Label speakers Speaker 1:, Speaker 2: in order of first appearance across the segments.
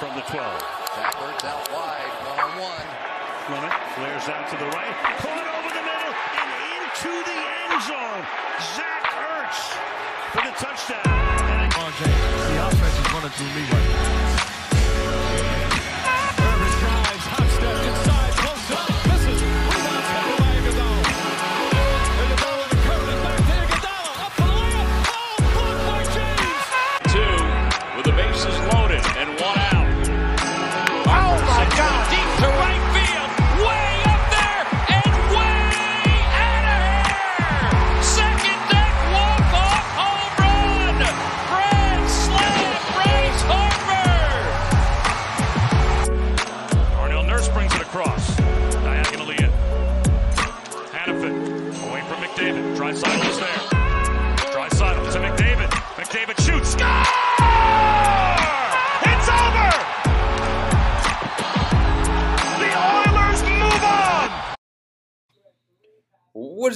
Speaker 1: from the 12.
Speaker 2: Zach Ertz out wide, one on one.
Speaker 1: Clement flares out to the right, caught over the middle and into the end zone. Zach Ertz for the touchdown. And
Speaker 3: The offense is running through me right now.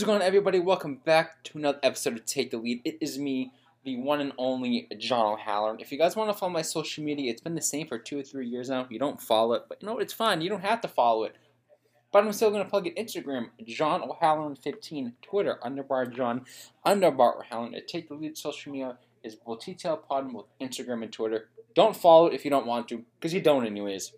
Speaker 4: Going on, everybody? Welcome back to another episode of Take the Lead. It is me, the one and only John O'Halloran. If you guys want to follow my social media, it's been the same for two or three years now. You don't follow it, but you know? It's fine. You don't have to follow it. But I'm still going to plug it Instagram, John O'Halloran15, Twitter, underbar John, underbar O'Halloran. At Take the Lead social media is both TTL Pod both Instagram and Twitter. Don't follow it if you don't want to, because you don't anyways.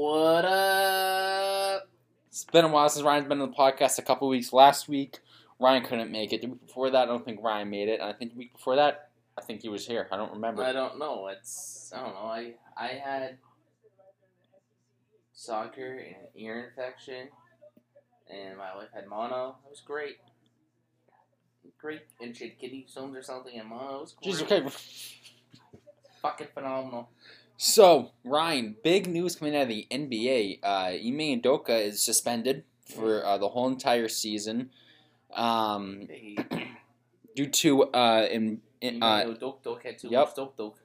Speaker 4: What up? It's been a while since Ryan's been on the podcast. A couple weeks last week, Ryan couldn't make it. The week before that, I don't think Ryan made it. And I think the week before that, I think he was here. I don't remember.
Speaker 5: I don't know. It's I don't know. I I had soccer and an ear infection, and my wife had mono. It was great, great. And she had kidney stones or something, and mono. It was great.
Speaker 4: Jeez, okay.
Speaker 5: fucking phenomenal.
Speaker 4: So, Ryan, big news coming out of the NBA. Uh, Ime Udoka is suspended for uh, the whole entire season um, due to uh, in, in, uh,
Speaker 5: Doke Doke had too
Speaker 4: yep.
Speaker 5: much Doke Doke.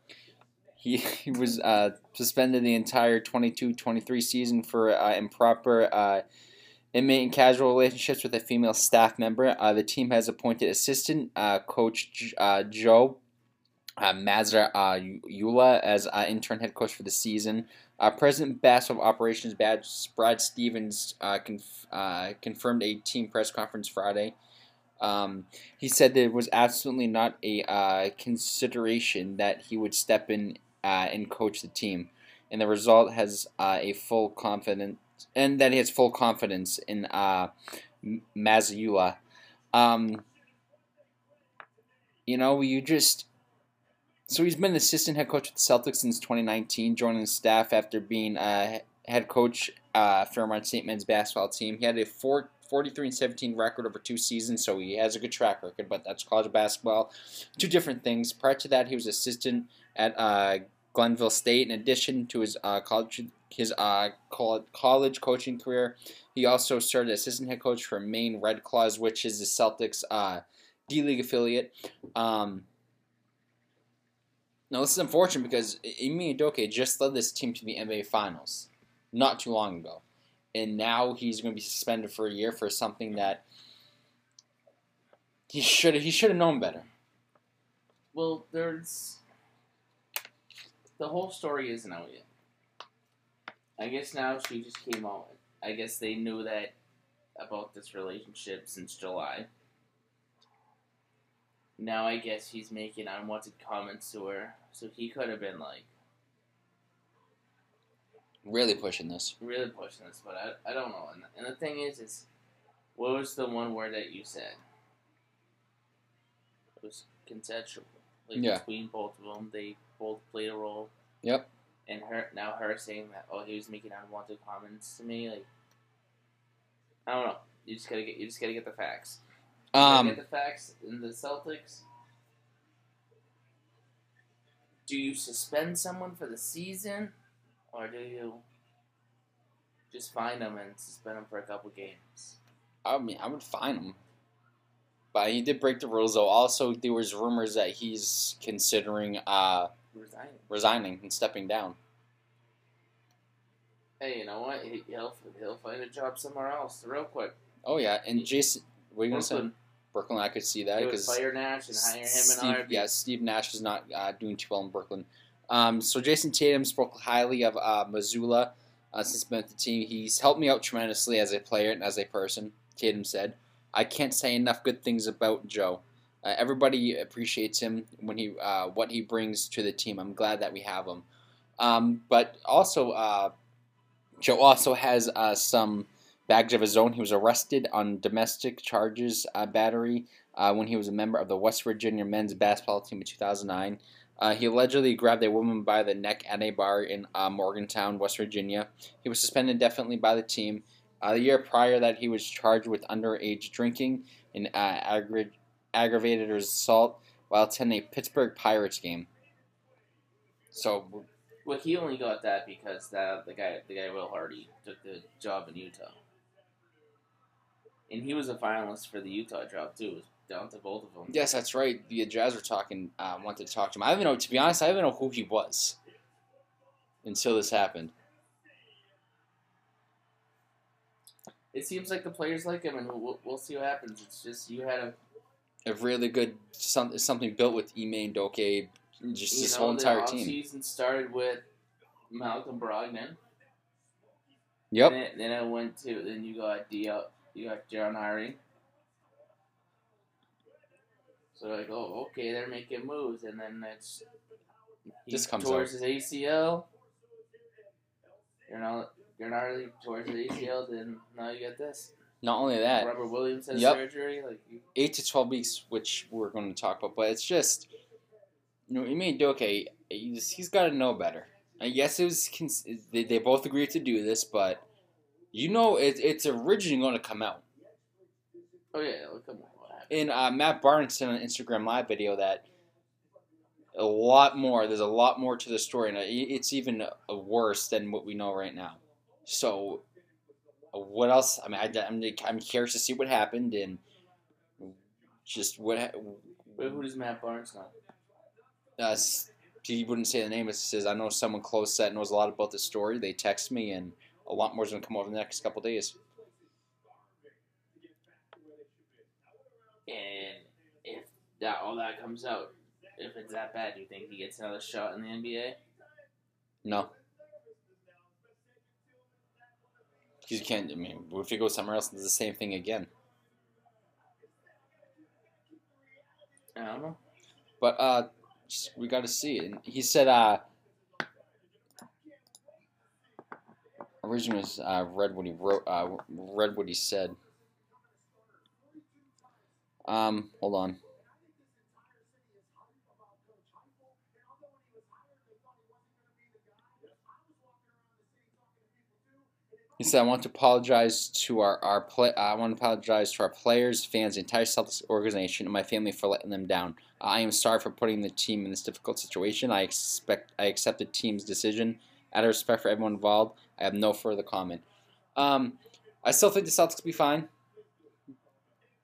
Speaker 4: he, he was uh, suspended the entire 22-23 season for uh, improper uh, inmate and casual relationships with a female staff member. Uh, the team has appointed assistant uh, coach J- uh, Joe uh, Mazzulla uh, as uh, intern head coach for the season. Uh, President Basketball Operations Brad Stevens uh, conf- uh, confirmed a team press conference Friday. Um, he said that it was absolutely not a uh, consideration that he would step in and coach the team, and the result has a full confidence, and that he has full confidence in uh, Mazzulla. Um, you know, you just so he's been assistant head coach with the Celtics since 2019, joining the staff after being uh, head coach uh, Fairmont St. Men's basketball team. He had a four, 43 and 17 record over two seasons, so he has a good track record. But that's college basketball, two different things. Prior to that, he was assistant at uh, Glenville State. In addition to his uh, college his uh, col- college coaching career, he also served as assistant head coach for Maine Red Claws, which is the Celtics uh, D League affiliate. Um, now, this is unfortunate because Ime Udoka just led this team to the NBA Finals not too long ago. And now he's going to be suspended for a year for something that he should he should have known better.
Speaker 5: Well, there's the whole story isn't out yet. I guess now she just came out. I guess they knew that about this relationship since July. Now I guess he's making unwanted comments to her, so he could have been like
Speaker 4: Really pushing this.
Speaker 5: really pushing this, but I, I don't know. And, and the thing is, is what was the one word that you said? It was consensual. Like
Speaker 4: Yeah.
Speaker 5: between both of them, they both played a role.
Speaker 4: Yep.
Speaker 5: And her now her saying that oh he was making unwanted comments to me like I don't know. You just gotta get you just gotta get the facts.
Speaker 4: Um,
Speaker 5: get the facts in the Celtics. Do you suspend someone for the season, or do you just find them and suspend them for a couple games?
Speaker 4: I mean, I would fine him. But he did break the rules, though. Also, there was rumors that he's considering uh,
Speaker 5: Resign.
Speaker 4: resigning and stepping down.
Speaker 5: Hey, you know what? He, he'll he'll find a job somewhere else real quick.
Speaker 4: Oh yeah, and Jason, what are you gonna say?
Speaker 5: Brooklyn,
Speaker 4: I could see that because
Speaker 5: fire Nash and hire him
Speaker 4: Steve,
Speaker 5: and RB.
Speaker 4: yeah, Steve Nash is not uh, doing too well in Brooklyn. Um, so Jayson Tatum spoke highly of uh, Mazzulla uh, since been at the team. He's helped me out tremendously as a player and as a person. Tatum said, "I can't say enough good things about Joe. Uh, everybody appreciates him when he uh, what he brings to the team. I'm glad that we have him. Um, but also, uh, Joe also has uh, some baggage of his own. He was arrested on domestic charges, uh, battery, uh, when he was a member of the West Virginia men's basketball team in 2009. Uh, he allegedly grabbed a woman by the neck at a bar in uh, Morgantown, West Virginia. He was suspended indefinitely by the team. Uh, the year prior that he was charged with underage drinking and uh, aggra- aggravated assault while attending a Pittsburgh Pirates game. So
Speaker 5: Well, he only got that because that the guy, the guy Will Hardy, took the job in Utah, and he was a finalist for the Utah job too. It was down to both of them.
Speaker 4: Yes, that's right. The Jazz were talking, uh, wanted to talk to him. I don't know. To be honest, I don't know who he was until this happened.
Speaker 5: It seems like the players like him, and we'll, we'll see what happens. It's just you had a
Speaker 4: A really good some, something built with Ime and Doke, just this
Speaker 5: know
Speaker 4: whole entire team.
Speaker 5: season started with Malcolm Brogdon.
Speaker 4: Yep.
Speaker 5: Then, then I went to then you got Dio, you got Jaron Hardy. So like, oh, okay, they're making moves, and then it's he
Speaker 4: This comes
Speaker 5: towards his ACL. You're not you're not really towards his ACL. Then now you get this.
Speaker 4: Not only that,
Speaker 5: Robert Williams has
Speaker 4: Yep.
Speaker 5: surgery. Like, you,
Speaker 4: eight to twelve weeks, which we're going to talk about, but it's just you know, Ime Doke, he's, he's got to know better. I guess it was they, they both agreed to do this, but you know it, it's originally going to come out.
Speaker 5: oh yeah, at what happened.
Speaker 4: in uh, Matt Barnes on an Instagram live video that a lot more. There's a lot more to the story, and it's even uh, worse than what we know right now. So, uh, what else? I mean, I, am I'm curious to see what happened and just what. ha-
Speaker 5: But who does Matt Barnes know?
Speaker 4: Uh, he wouldn't say the name. It says I know someone close that knows a lot about the story. They text me, and a lot more is gonna come over the next couple days.
Speaker 5: And if that all that comes out, if it's that bad, do you think he gets another shot in the NBA?
Speaker 4: No. Because you can't. I mean, if you go somewhere else and does the same thing again?
Speaker 5: I don't know.
Speaker 4: But uh, we got to see it. And he said, uh, originally uh, read what he wrote. Uh, read what he said. Um, hold on. He said, "I want to apologize to our our play. I want to apologize to our players, fans, the entire Celtics organization, and my family for letting them down. I am sorry for putting the team in this difficult situation. I expect I accept the team's decision. Out of respect for everyone involved, I have no further comment. Um, I still think the Celtics will be fine.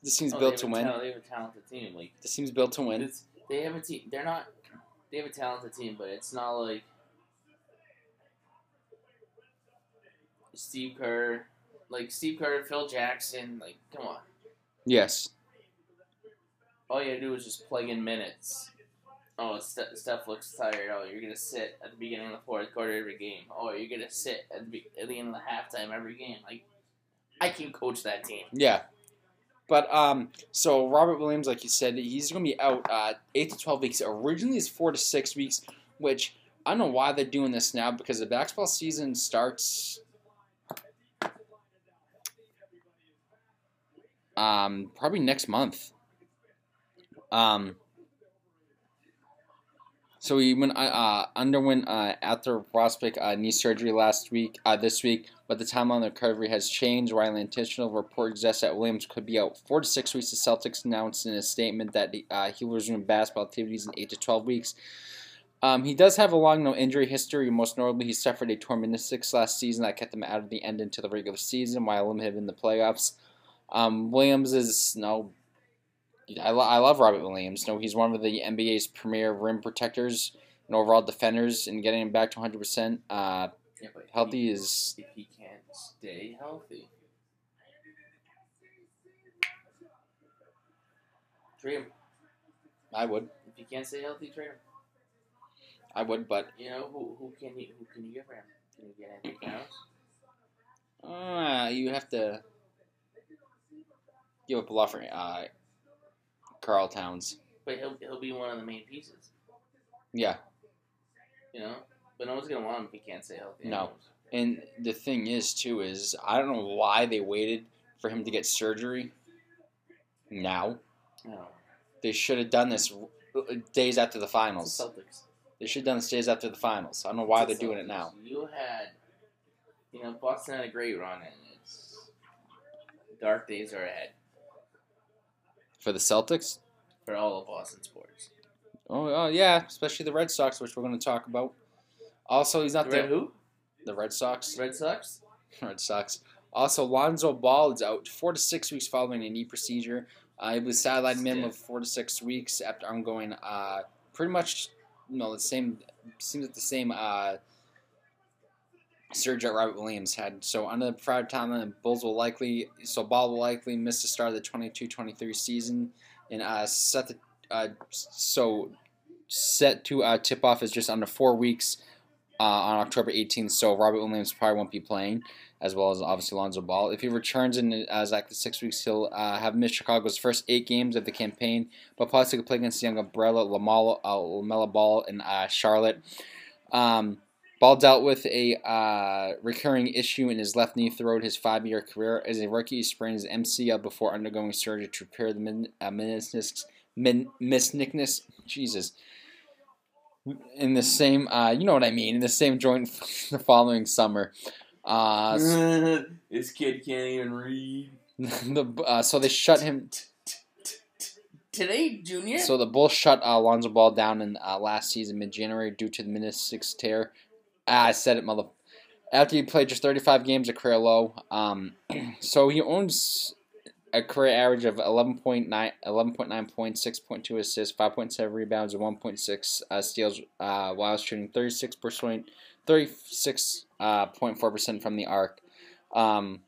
Speaker 4: This team's
Speaker 5: Oh,
Speaker 4: built to win.
Speaker 5: they have a talented team. Like
Speaker 4: This team's built to win.
Speaker 5: they have a team. They're not. They have a talented team, but it's not like Steve Kerr, like Steve Kerr, Phil Jackson. Like, come on.
Speaker 4: Yes.
Speaker 5: All you gotta do is just plug in minutes. Oh, Steph, Steph looks tired. Oh, you're gonna sit at the beginning of the fourth quarter every game. Oh, you're gonna sit at the, at the end of the halftime every game. Like, I can coach that team.
Speaker 4: Yeah. But um, so Robert Williams, like you said, he's going to be out uh, eight to twelve weeks. Originally, it's four to six weeks, which I don't know why they're doing this now because the basketball season starts um, probably next month. Um, so he went uh, underwent uh, arthroscopic uh, knee surgery last week, uh, this week, but the timeline of recovery has changed. An intentional report exists that Williams could be out four to six weeks, the Celtics announced in a statement that uh, he will resume basketball activities in eight to twelve weeks. Um, he does have a long no injury history. Most notably, he suffered a torn meniscus last season that kept him out of the end into the regular season, while limited in the playoffs. Um, Williams is no. I, lo- I love Robert Williams. No, he's one of the NBA's premier rim protectors and overall defenders, and getting him back to 100%. Uh,
Speaker 5: but
Speaker 4: Healthy
Speaker 5: he,
Speaker 4: is
Speaker 5: if he can't stay healthy. Trade him.
Speaker 4: I would
Speaker 5: If he can't stay healthy, trade him.
Speaker 4: I would, but
Speaker 5: You know who who can you who can you get for him? Can you get Anthony Towns?
Speaker 4: uh, you have to give up a lot for uh, Karl Towns.
Speaker 5: But he'll he'll be one of the main pieces.
Speaker 4: Yeah,
Speaker 5: You know, but no one's gonna want him if he can't stay healthy.
Speaker 4: No. and the thing is too is I don't know why they waited for him to get surgery. Now
Speaker 5: No.
Speaker 4: they should have done this days after the
Speaker 5: It's the
Speaker 4: finals.
Speaker 5: Celtics.
Speaker 4: They should have done this days after the finals. I don't know why they're
Speaker 5: It's the
Speaker 4: doing it now.
Speaker 5: You had, you know, Boston had a great run, and it's dark days are ahead
Speaker 4: For the Celtics,
Speaker 5: for all of Boston sports.
Speaker 4: oh uh, yeah, especially the Red Sox, which we're going to talk about. Also, he's not
Speaker 5: The Red who?
Speaker 4: the Red Sox.
Speaker 5: Red Sox.
Speaker 4: Red Sox. Also, Lonzo Ball is out four to six weeks following a knee procedure. Uh, he was sidelined minimum of four to six weeks after undergoing uh, pretty much you know the same seems like the same uh, surgery that Robert Williams had. So under the prior timeline, Bulls will likely so Ball will likely miss the start of the 22-23 season and uh, set the uh, so set to uh, tip off is just under four weeks uh, on October 18th. So Robert Williams probably won't be playing as well as obviously Lonzo Ball. If he returns in uh, exactly six weeks, he'll uh, have missed Chicago's first eight games of the campaign, but possibly could play against the young umbrella LaMelo, uh, Ball in uh, Charlotte. Um, Ball dealt with a uh, recurring issue in his left knee throughout his five-year career. As a rookie, he sprained his MCL before undergoing surgery to repair the min- uh, meniscus. Min- meniscus. Jesus. In the same, uh, you know what I mean, in the same joint the following summer. Uh,
Speaker 5: this kid can't even read.
Speaker 4: the uh, so they shut him.
Speaker 5: Today, Junior.
Speaker 4: So the Bulls shut uh, Lonzo Ball down in uh, last season, mid-January, due to the meniscus tear. Ah, I said it, mother. After he played just 35 games, a career low. Um, so he owns a career average of 11.9, 11.9 points, 6.2 assists, 5.7 rebounds, and 1.6 uh, steals, uh, while shooting 36 percent, 36.4 uh, percent from the arc. Um,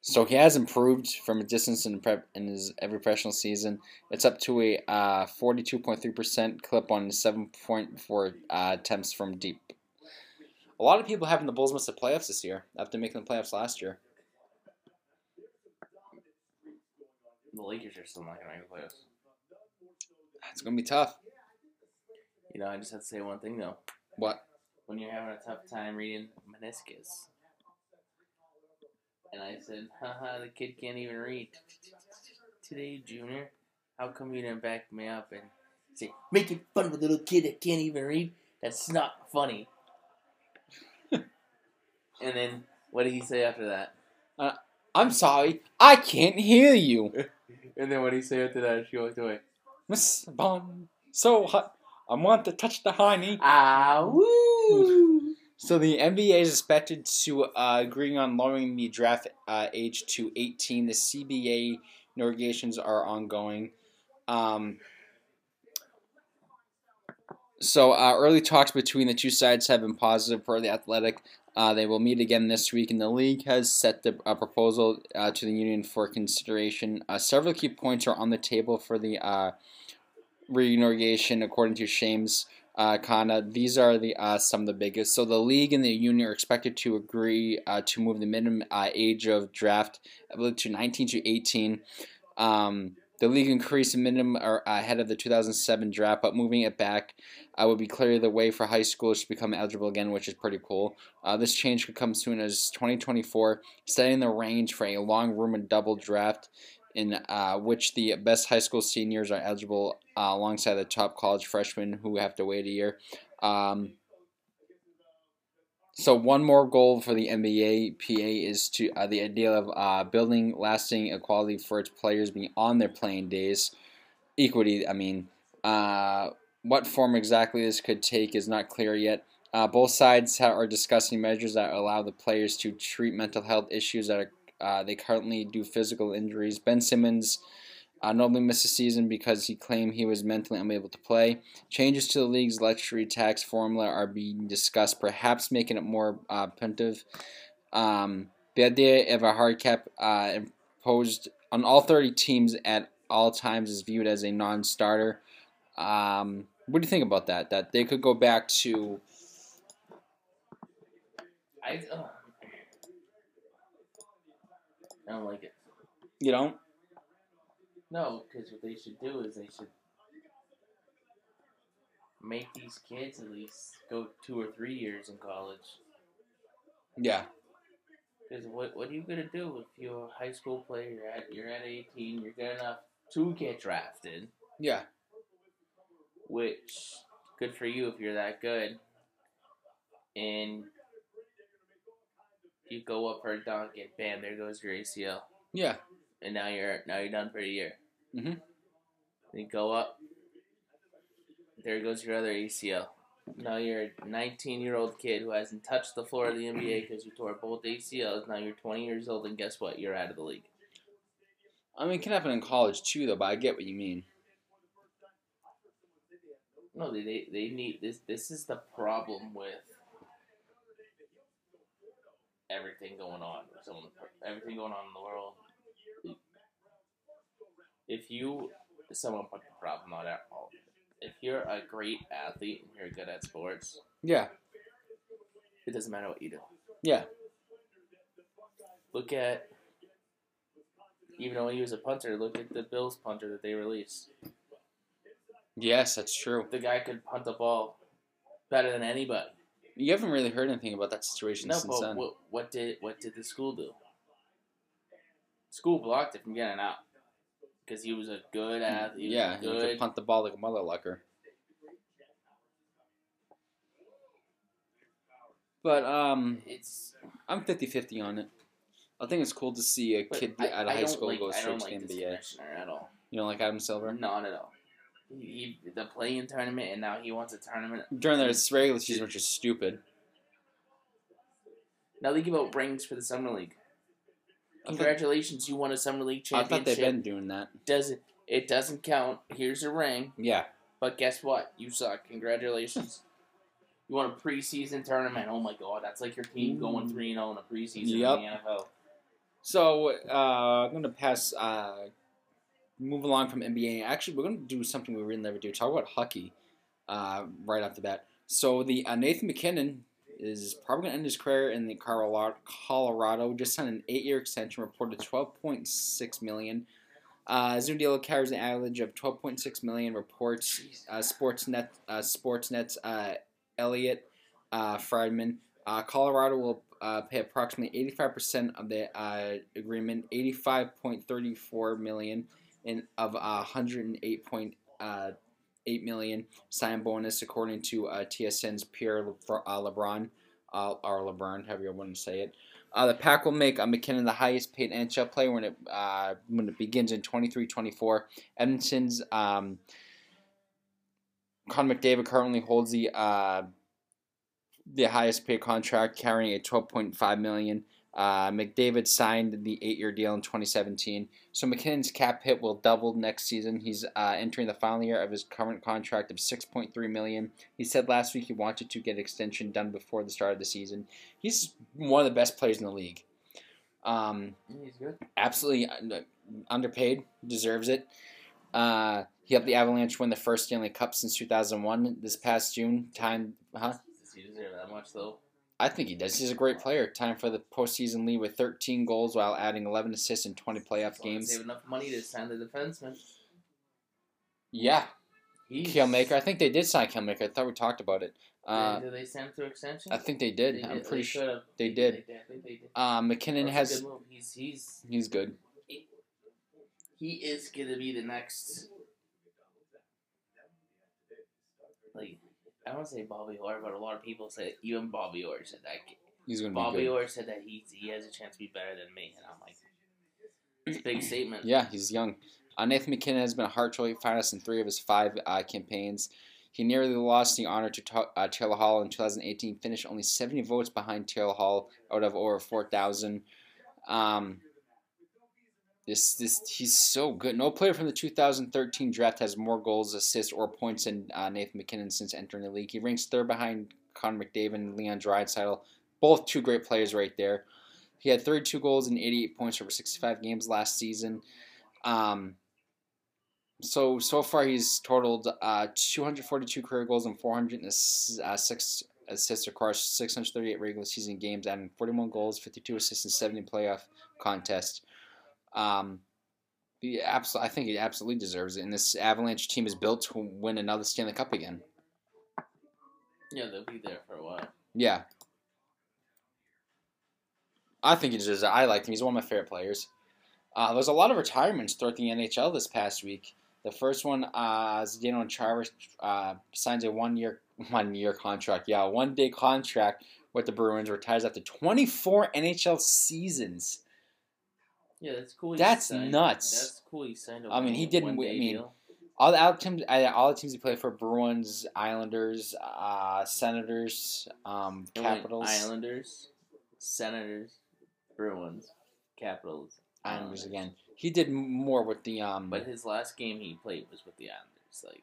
Speaker 4: so he has improved from a distance in, prep, in his every professional season. It's up to a uh, 42.3% clip on 7.4 uh, attempts from deep. A lot of people having the Bulls miss the playoffs this year after making the playoffs last year.
Speaker 5: the Lakers are still not gonna make the playoffs.
Speaker 4: It's gonna be tough.
Speaker 5: You know, I just have to say one thing though.
Speaker 4: What?
Speaker 5: When you're having a tough time reading meniscus, and I said, "Haha, the kid can't even read." Today, Junior, how come you didn't back me up and say, "Making fun of a little kid that can't even read"? That's not funny. And then, what did he say after that?
Speaker 4: I'm sorry, I can't hear you.
Speaker 5: And then, what did he say after that? She walked away.
Speaker 4: Miss Bond, so hot. I want to touch the honey.
Speaker 5: Ah, woo!
Speaker 4: So the NBA is expected to uh, agreeing on lowering the draft uh, age to 18. The CBA negotiations are ongoing. Um, so uh, early talks between the two sides have been positive for the Athletic. Uh, they will meet again this week, and the league has set the uh, proposal uh, to the union for consideration. Uh, several key points are on the table for the uh, renegotiation, according to Shams uh, Khanna. These are the some of the biggest. So the league and the union are expected to agree to move the minimum age of draft to 19 to 18. Um, the league increased the minimum or, ahead of the 2007 draft, but moving it back uh, would be clear the way for high schoolers to become eligible again, which is pretty cool. Uh, this change could come soon as 2024, setting the range for a long rumored double draft in uh, which the best high school seniors are eligible uh, alongside the top college freshmen who have to wait a year. Um, so one more goal for the NBA PA is to uh, the idea of uh, building lasting equality for its players beyond their playing days. Equity, I mean, uh, what form exactly this could take is not clear yet. Uh, both sides are discussing measures that allow the players to treat mental health issues that are uh, they currently do physical injuries. Ben Simmons Uh, Nobley missed the season because he claimed he was mentally unable to play. Changes to the league's luxury tax formula are being discussed, perhaps making it more uh, punitive. Um, the idea of a hard cap uh, imposed on all 30 teams at all times is viewed as a non starter. Um, what do you think about that? That they could go back to.
Speaker 5: I, uh, I don't like it.
Speaker 4: You don't?
Speaker 5: No, because what they should do is they should make these kids at least go two or three years in college.
Speaker 4: Yeah.
Speaker 5: Because what what are you gonna do if you're a high school player? You're at you're at 18. You're good enough to get drafted.
Speaker 4: Yeah.
Speaker 5: Which good for you if you're that good. And you go up for a dunk and bam, there goes your ACL.
Speaker 4: Yeah.
Speaker 5: And now you're now you're done for a year.
Speaker 4: Mhm.
Speaker 5: You go up. There goes your other ACL. Now you're a 19 year old kid who hasn't touched the floor of the NBA because you tore both ACLs. Now you're 20 years old, and guess what? You're out of the league.
Speaker 4: I mean, it can happen in college too, though. But I get what you mean.
Speaker 5: No, they, they, they need this. This is the problem with everything going on. So everything going on in the world. If you, someone put the problem on all. If you're a great athlete and you're good at sports,
Speaker 4: Yeah.
Speaker 5: it doesn't matter what you do.
Speaker 4: Yeah.
Speaker 5: Look at, even though he was a punter, look at the Bills punter that they released.
Speaker 4: Yes, that's true.
Speaker 5: The guy could punt the ball better than anybody.
Speaker 4: You haven't really heard anything about that situation
Speaker 5: No,
Speaker 4: since
Speaker 5: but
Speaker 4: then.
Speaker 5: what, what did what did the school do? School blocked it from getting out because he was a good athlete.
Speaker 4: Yeah,
Speaker 5: a
Speaker 4: he could punt the ball like a mother lucker. But um,
Speaker 5: It's
Speaker 4: I'm 50-50 on it. I think it's cool to see a kid
Speaker 5: I,
Speaker 4: out of
Speaker 5: I
Speaker 4: high school
Speaker 5: like,
Speaker 4: go straight to the NBA.
Speaker 5: at all.
Speaker 4: You don't like Adam Silver?
Speaker 5: Not at all. He, he the playing tournament and now he wants a tournament.
Speaker 4: During their regular season, which is stupid.
Speaker 5: Now they give out rings for the summer league.
Speaker 4: Thought-
Speaker 5: Congratulations, you won a summer league championship.
Speaker 4: I thought they've been doing that.
Speaker 5: Doesn't it doesn't count? Here's a ring.
Speaker 4: Yeah.
Speaker 5: But guess what? You suck. Congratulations. You won a preseason tournament. Oh my god, that's like your team going three and zero in a preseason
Speaker 4: Yep.
Speaker 5: in the NFL.
Speaker 4: So uh, I'm gonna pass. Uh, move along from NBA. Actually, we're gonna do something we really never do. Talk about hockey. Uh, right off the bat. So the uh, Nathan MacKinnon is probably going to end his career in the Colorado. Just signed an eight-year extension, reported 12.6 million. Uh, deal carries an average of 12.6 million. Reports uh, Sportsnet uh, Sportsnet's uh, Elliotte uh, Friedman. Uh, Colorado will uh, pay approximately 85% of the uh, agreement, 85.34 million, in of 108 eight million sign bonus, according to uh, TSN's Pierre Le- uh, LeBrun, uh, or LeBrun, however you want to say it. Uh, the Pack will make uh, MacKinnon the highest paid NHL player when it uh, when it begins in 23-24. Edmonton's um, Con McDavid currently holds the uh, the highest paid contract, carrying a 12.5 million. Uh, McDavid signed the eight-year deal in 2017, so MacKinnon's cap hit will double next season. He's uh, entering the final year of his current contract of 6.3 million. He said last week he wanted to get extension done before the start of the season. He's one of the best players in the league. Um,
Speaker 5: He's good.
Speaker 4: absolutely uh, underpaid, deserves it. Uh, he helped the Avalanche win the first Stanley Cup since 2001 this past June. Time, huh?
Speaker 5: Does he deserve that much though?
Speaker 4: I think he does. He's a great player. Time for the postseason lead with 13 goals while adding 11 assists in 20 playoff games.
Speaker 5: They have enough money to sign the defenseman.
Speaker 4: Yeah,
Speaker 5: He's,
Speaker 4: Cale Makar. I think they did sign Cale Makar. I thought we talked about it. Uh,
Speaker 5: did they send him to extension?
Speaker 4: I think they did.
Speaker 5: They
Speaker 4: I'm
Speaker 5: did-
Speaker 4: pretty
Speaker 5: they
Speaker 4: sure
Speaker 5: could've.
Speaker 4: they did.
Speaker 5: They did.
Speaker 4: uh, MacKinnon
Speaker 5: That's
Speaker 4: has.
Speaker 5: He's he's
Speaker 4: He's good.
Speaker 5: he is gonna be the next. Like I don't want to say Bobby Orr, but a lot of people say even Bobby Orr said that.
Speaker 4: He's gonna be
Speaker 5: Bobby
Speaker 4: good.
Speaker 5: Orr said that he he has a chance to be better than me, and I'm like, it's a big statement.
Speaker 4: Yeah, he's young. Uh, Nathan MacKinnon has been a Hart Trophy finalist in three of his five uh, campaigns. He nearly lost the honor to Ta- uh, Taylor Hall in 2018, finished only 70 votes behind Taylor Hall out of over 4,000. Um, This this he's so good. No player from the 2013 draft has more goals, assists, or points than uh, Nathan MacKinnon since entering the league. He ranks third behind Connor McDavid and Leon Draisaitl, both two great players right there. He had 32 goals and 88 points over 65 games last season. Um, so so far he's totaled uh, 242 career goals and 406 assists across 638 regular season games, adding 41 goals, 52 assists, and 70 playoff contests. Um, he absolutely, I think he absolutely deserves it. And this Avalanche team is built to win another Stanley Cup again.
Speaker 5: Yeah, they'll be there for a while.
Speaker 4: Yeah. I think he deserves it. I like him. He's one of my favorite players. Uh, there's a lot of retirements throughout the NHL this past week. The first one, uh, Zdeno Chara uh, signs a one-year one-year contract. Yeah, one-day contract with the Bruins. Retires after 24 NHL seasons.
Speaker 5: Yeah, that's cool. he
Speaker 4: That's
Speaker 5: signed-
Speaker 4: nuts.
Speaker 5: That's cool. He signed a
Speaker 4: I mean, he didn't- I mean,
Speaker 5: deal.
Speaker 4: All the teams, all the teams he played for: Bruins, Islanders, uh, Senators, um, Capitals,
Speaker 5: Islanders, Senators, Bruins, Capitals,
Speaker 4: Islanders again. He did more with the um,
Speaker 5: But his last game he played was with the Islanders. Like,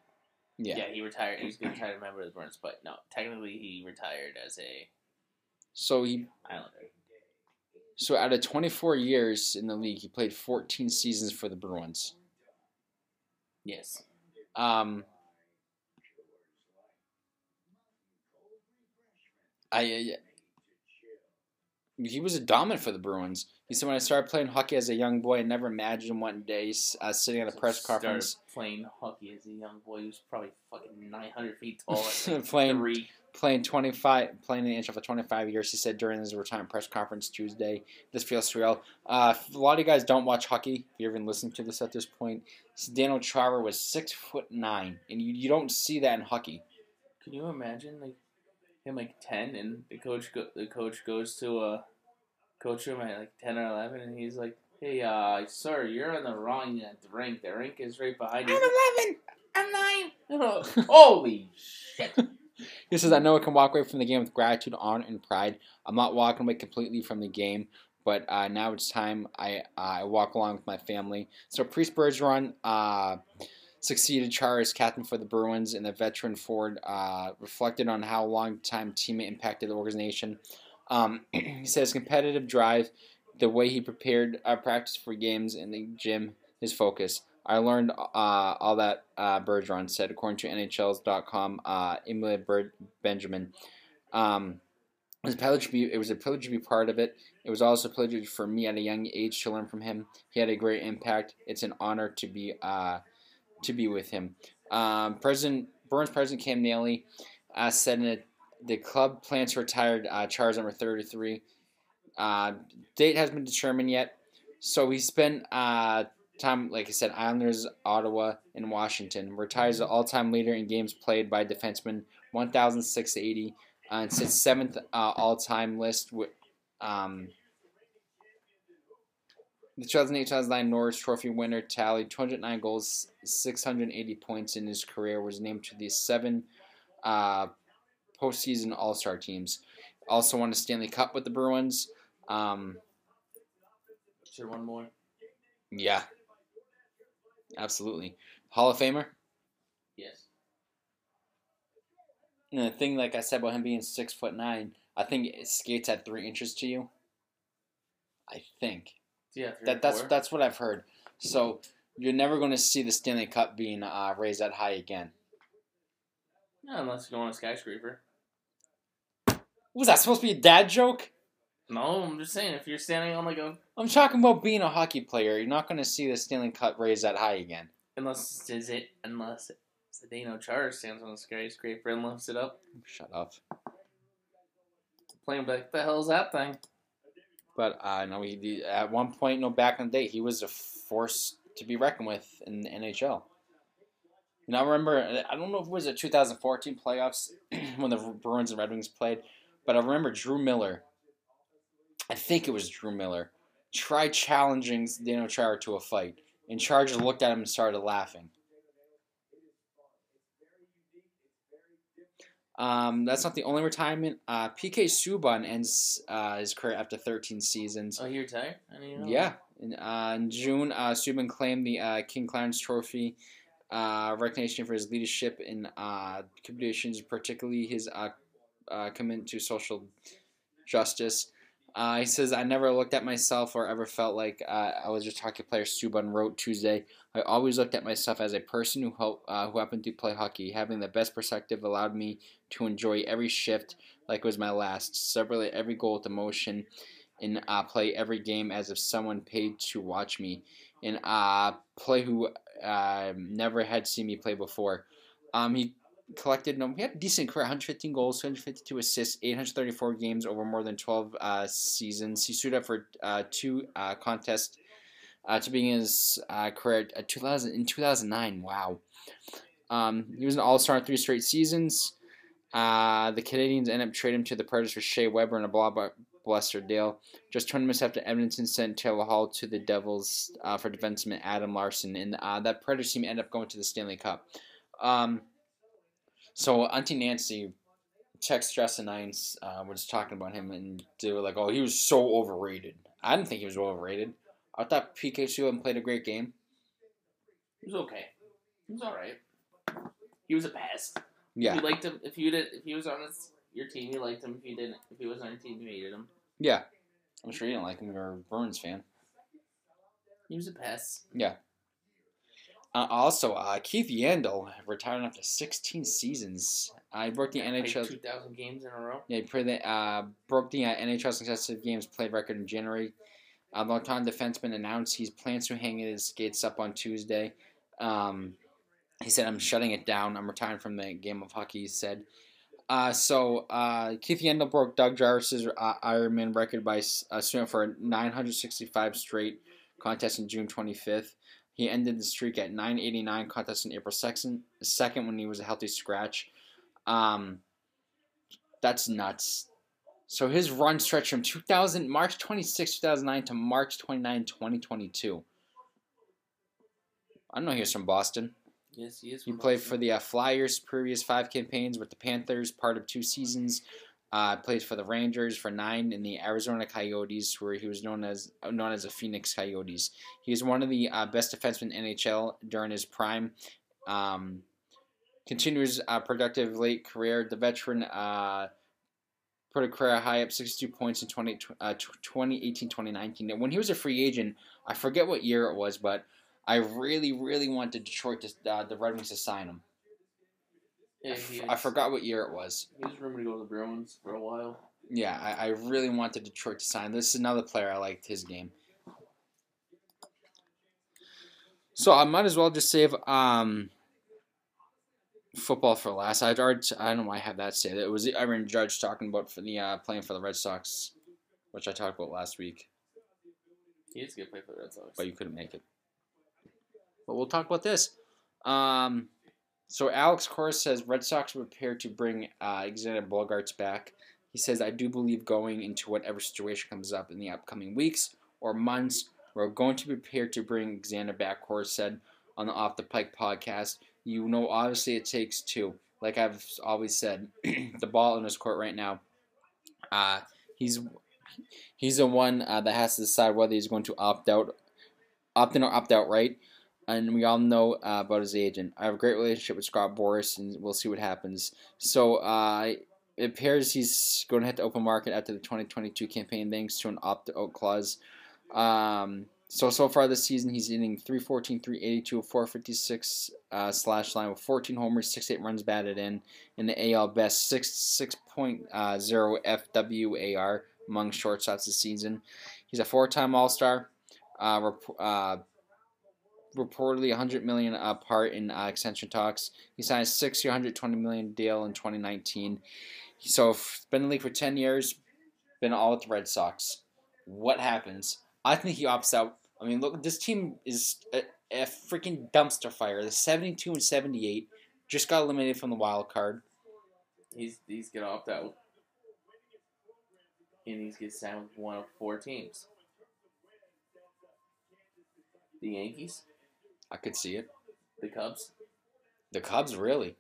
Speaker 4: yeah.
Speaker 5: yeah, he retired. He was going to try to remember the Bruins, but no, technically he retired as a
Speaker 4: So he
Speaker 5: Islander.
Speaker 4: So out of 24 years in the league, he played 14 seasons for the Bruins.
Speaker 5: Yes.
Speaker 4: Um, I, I he was a dominant for the Bruins. He said when I started playing hockey as a young boy, I never imagined one day uh, sitting at a press
Speaker 5: Started
Speaker 4: conference
Speaker 5: playing hockey as a young boy. He was probably fucking 900 feet tall. like
Speaker 4: playing
Speaker 5: three.
Speaker 4: Playing 25 playing in the NHL for 25 years. He said during his retirement press conference Tuesday, "This feels surreal." Uh, a lot of you guys don't watch hockey. If you're even listening to this at this point, Daniel Chara was six foot nine, and you, you don't see that in hockey.
Speaker 5: Can you imagine like him like 10 and the coach go, the coach goes to a coach room at like 10 or 11 and he's like, "Hey, uh, sir, you're in the wrong uh, rink. The rink is right behind you."
Speaker 4: I'm 11.
Speaker 5: I'm nine. Holy shit!
Speaker 4: He says, "I know I can walk away from the game with gratitude, honor, and pride. I'm not walking away completely from the game." But uh, now it's time I I walk along with my family. So Patrice Bergeron uh, succeeded Chara as captain for the Bruins, and the veteran Ford uh, reflected on how long-time teammate impacted the organization. Um, he says competitive drive, the way he prepared practice for games in the gym, his focus. I learned uh, all that uh, Bergeron said, according to NHL's.com. Uh, Amalie Ber- Benjamin. Um, it was, a privilege to be, it was a privilege to be part of it. It was also a privilege for me at a young age to learn from him. He had a great impact. It's an honor to be uh, to be with him. Um, President Burns President Cam Neely uh, said in a, the club plans to retire uh, Chara's number 33. Uh, date hasn't been determined yet. So he spent uh, time, like I said, Islanders, Ottawa, and Washington. Retires the all-time leader in games played by defenseman, 1,680, uh, and sits seventh uh, all-time list with. Um, the 2008-2009 Norris Trophy winner tallied 209 goals, 680 points in his career. Was named to the seven uh, postseason All-Star teams. Also won a Stanley Cup with the Bruins. Um,
Speaker 5: Sure, one more.
Speaker 4: yeah, absolutely. Hall of Famer.
Speaker 5: Yes.
Speaker 4: And the thing, like I said about him being six foot nine, I think it skates at three inches to you. I think
Speaker 5: Yeah. Three
Speaker 4: that that's
Speaker 5: four.
Speaker 4: that's what I've heard. So you're never going to see the Stanley Cup being uh, raised that high again.
Speaker 5: Unless you go on a skyscraper.
Speaker 4: Was that supposed to be a dad joke?
Speaker 5: No, I'm just saying if you're standing on like a
Speaker 4: I'm talking about being a hockey player. You're not going to see the Stanley Cup raised that high again.
Speaker 5: unless is it unless Zdeno Chara stands on a skyscraper and lifts it up,
Speaker 4: Shut up.
Speaker 5: playing back the hell's that thing?
Speaker 4: But uh, no, he, he- at one point, no, back in the day, he was a force to be reckoned with in the NHL. And I remember, I don't know if it was the 2014 playoffs when the Bruins and Red Wings played, but I remember Drew Miller. I think it was Drew Miller. Tried challenging Zdeno Chara to a fight, and Charger looked at him and started laughing. Um, that's not the only retirement. Uh, PK Subban ends uh, his career after 13 seasons.
Speaker 5: Oh, he retired?
Speaker 4: Yeah. In, uh, in June, uh, Subban claimed the uh, King Clancy Trophy, uh, recognition for his leadership in uh, conditions, particularly his uh, uh, commitment to social justice. Uh, he says, I never looked at myself or ever felt like uh, I was just hockey player Subban wrote Tuesday. I always looked at myself as a person who, help, uh, who happened to play hockey. Having the best perspective allowed me to enjoy every shift like it was my last. Celebrate every goal with emotion and uh, play every game as if someone paid to watch me. And uh, play who uh, never had seen me play before. Um, he collected, no, he had a decent career 115 goals, 252 assists, 834 games over more than 12 uh, seasons. He suited up for uh, two uh, contests uh, to begin his uh, career at 2000, in 2009. Wow. Um, he was an all star in three straight seasons. Uh, the Canadiens end up trading him to the Predators for Shea Weber and a blah Buster Dale. Just 20 minutes after Edmonton sent Taylor Hall to the Devils uh, for defenseman Adam Larsson, and that Predators team ended up going to the Stanley Cup. Um, so Auntie Nancy, Tex Stress and Nines uh, was talking about him, and they were like, "Oh, he was so overrated." I didn't think he was overrated. I thought PK Subban played a great game.
Speaker 5: He was okay. He was all right. He was a pest.
Speaker 4: Yeah,
Speaker 5: If you liked him, if you did, if he was on his, your team, you liked him. If you didn't, if he was on your team, you hated him.
Speaker 4: yeah. I'm sure you didn't like him. You're a Burns fan.
Speaker 5: He was a pass.
Speaker 4: Uh, also, uh, Keith Yandle retired after 16 seasons. I broke the NHL.
Speaker 5: two thousand games in a row.
Speaker 4: Yeah, the, uh, broke the uh, NHL successive games played record in January. Uh, longtime defenseman announced he plans to hang his skates up on Tuesday. Um, he said, "I'm shutting it down. I'm retiring from the game of hockey." He said. Uh, so uh, Keith Yandle broke Doug Jarvis's uh, Ironman record by uh, swimming for 965 straight contests in June 25th. He ended the streak at 989 contests on April 2nd, 2nd when he was a healthy scratch. Um, that's nuts. So his run stretched from 2000 March 26, 2009 to March 29, 2022. I know he was from Boston.
Speaker 5: Yes, he is.
Speaker 4: He played
Speaker 5: Boston.
Speaker 4: for the uh, Flyers previous five campaigns with the Panthers, part of two seasons. Uh, played for the Rangers for nine in the Arizona Coyotes, where he was known as known as the Phoenix Coyotes. He was one of the uh, best defensemen in NHL during his prime. Um, continues uh, productive late career. The veteran uh, put a career high up 62 points in 20, uh, 2018 2019. And when he was a free agent, I forget what year it was, but I really, really wanted Detroit to uh, the Red Wings to sign him. I,
Speaker 5: Yeah, he
Speaker 4: I forgot what year it was.
Speaker 5: He was rumored to go to the Bruins for a while.
Speaker 4: Yeah, I, I really wanted Detroit to sign. This is another player I liked his game. So I might as well just save um football for last. I'd already I don't know why I have that saved. It was Aaron Judge talking about for the uh, playing for the Red Sox, which I talked about last week,
Speaker 5: He is a good player for the Red Sox.
Speaker 4: but you couldn't make it. But we'll talk about this. Um, so Alex Cora says Red Sox are prepared to bring uh, Alexander Bogaerts back. He says, I do believe going into whatever situation comes up in the upcoming weeks or months, we're going to be prepared to bring Alexander back, Cora said on the Off the Pike podcast. You know, obviously it takes two. Like I've always said, the ball in his court right now. Uh, he's he's the one uh, that has to decide whether he's going to opt out, opt in or opt out, right? And we all know uh, about his agent. I have a great relationship with Scott Boras, and we'll see what happens. So uh, it appears he's going to hit the open market after the 2022 campaign, thanks to an opt out clause. Um, so so far this season, he's hitting 314, 382, 456 uh, slash line with 14 homers, 68 runs batted in, in the AL best 6 6.0 FWAR among shortstops this season. He's a four-time All-Star. Uh, uh, reportedly 100 million apart in uh, extension talks. He signed a six-year, 120 million deal in 2019. So been in the league for 10 years. Been all with the Red Sox. What happens? I think he opts out. I mean, look, this team is a, a freaking dumpster fire. The 72 and 78 just got eliminated from the wild card.
Speaker 5: He's he's gonna opt out, and he's gonna sign with one of four teams. The Yankees,
Speaker 4: I could see it.
Speaker 5: the Cubs,
Speaker 4: The Cubs, really.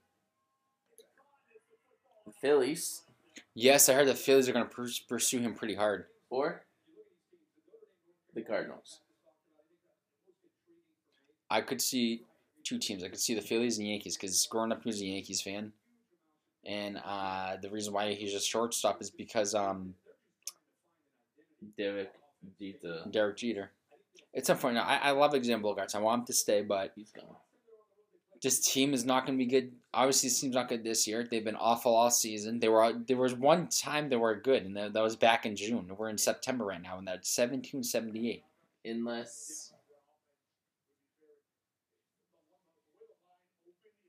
Speaker 5: the Phillies
Speaker 4: Yes, I heard the Phillies are going to pursue him pretty hard.
Speaker 5: or the Cardinals.
Speaker 4: I could see two teams. I could see the Phillies and Yankees because growing up he was a Yankees fan, and uh, the reason why he's a shortstop is because um,
Speaker 5: Derek Jeter.
Speaker 4: Derek Jeter. It's unfortunate. I, I love Xander Bogaerts. I want him to stay, but
Speaker 5: He's gone.
Speaker 4: this team is not going to be good. Obviously, this team's not good this year. They've been awful all season. They were there was one time they were good, and that, that was back in June. We're in September right now, and that's seventeen seventy eight.
Speaker 5: Unless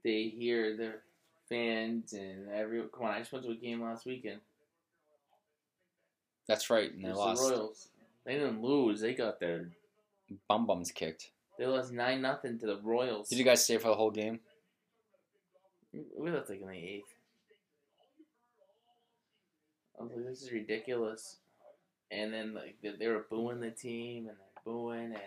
Speaker 5: they hear their fans and every come on, I just went to a game last weekend.
Speaker 4: That's right, and they lost.
Speaker 5: the Royals. They didn't lose. They got their
Speaker 4: Bum bums kicked.
Speaker 5: they lost nine nothing to the Royals.
Speaker 4: Did you guys stay for the whole game?
Speaker 5: We left like in the eighth. I was like, this is ridiculous. And then like they, they were booing the team and they're booing and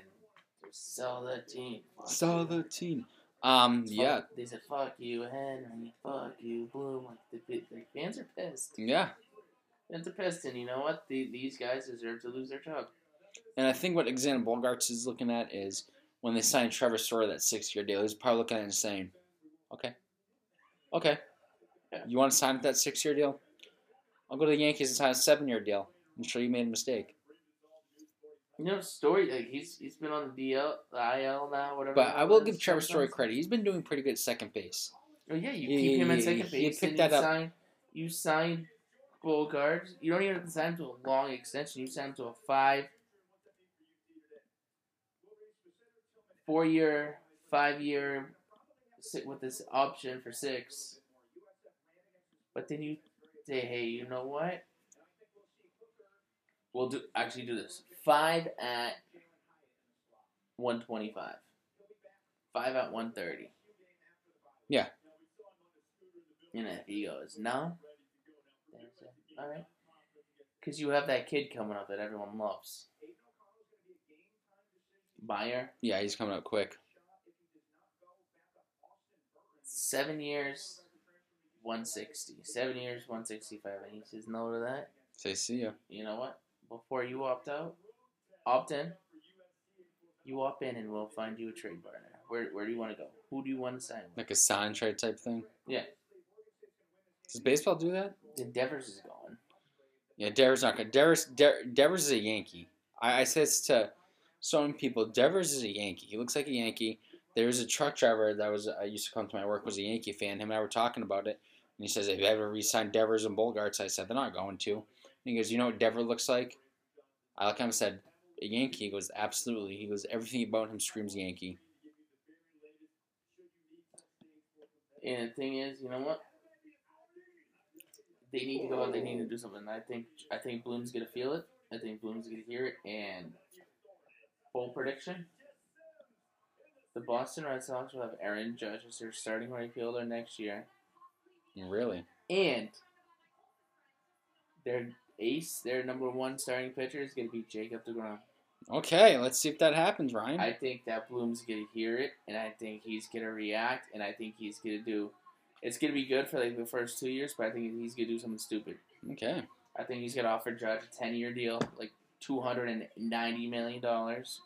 Speaker 5: sell the team. Fuck
Speaker 4: Saw
Speaker 5: you.
Speaker 4: the team. Um,
Speaker 5: Fuck-
Speaker 4: yeah,
Speaker 5: They said fuck you, Henry. Fuck you, Bloom. Like the, the, the fans are pissed.
Speaker 4: yeah.
Speaker 5: Fans are pissed, and you know what? The, these guys deserve to lose their job.
Speaker 4: And I think what Xander Bogaerts is looking at is when they signed Trevor Story that six year deal, he's probably looking at it and saying, Okay. Okay.
Speaker 5: Yeah.
Speaker 4: You want to sign that six year deal? I'll go to the Yankees and sign a seven year deal. I'm sure you made a mistake.
Speaker 5: You know, Story like he's he's been on the DL, the IL now, whatever.
Speaker 4: But I will give Trevor Story credit. He's been doing pretty good at second base.
Speaker 5: Oh yeah, you keep
Speaker 4: yeah,
Speaker 5: him at second
Speaker 4: you
Speaker 5: base.
Speaker 4: pick
Speaker 5: and
Speaker 4: that
Speaker 5: you
Speaker 4: up.
Speaker 5: Sign, you sign Bogard. You don't even have to sign him to a long extension. You sign him to a five, four year, five year, sit with this option for six. But then you say, hey, you know what? We'll do actually do this. Five at one twenty five. Five at one thirty.
Speaker 4: Yeah.
Speaker 5: And if he goes, no, all right. Because you have that kid coming up that everyone loves. Buyer,
Speaker 4: Yeah, he's coming up quick.
Speaker 5: seven years, 160. Seven years, 165. And he says no to that.
Speaker 4: Say see ya.
Speaker 5: You know what? Before you opt out, opt in. You opt in and we'll find you a trade partner. Where, where do you want to go? Who do you want to sign with?
Speaker 4: Like a sign trade type thing.
Speaker 5: Yeah.
Speaker 4: Does baseball do that?
Speaker 5: The Devers is gone.
Speaker 4: Yeah, Devers not good. Devers, De- Devers is a Yankee. I, I say this to so many people. Devers is a Yankee. He looks like a Yankee. There's a truck driver that was I used to come to my work was a Yankee fan. Him and I were talking about it, and he says, "Have you ever re-signed Devers and Bogaerts?" I said, "They're not going to." And he goes, "You know what Devers looks like?" I at him said, "A Yankee." He goes, "Absolutely." He goes, "Everything about him screams Yankee."
Speaker 5: And the thing is, you know what? They need to go out. They need to do something. I think. I think Bloom's gonna feel it. I think Bloom's gonna hear it. And bold prediction: the Boston Red Sox will have Aaron Judge as their starting right fielder next year,
Speaker 4: Really?
Speaker 5: and their ace, their number one starting pitcher, is gonna be Jacob deGrom.
Speaker 4: Okay, let's see if that happens, Ryan.
Speaker 5: I think that Bloom's gonna hear it, and I think he's gonna react, and I think he's gonna do. It's gonna be good for like the first two years, but I think he's gonna do something stupid.
Speaker 4: okay.
Speaker 5: I think he's gonna offer Judge a ten year deal, like two hundred and ninety million dollars.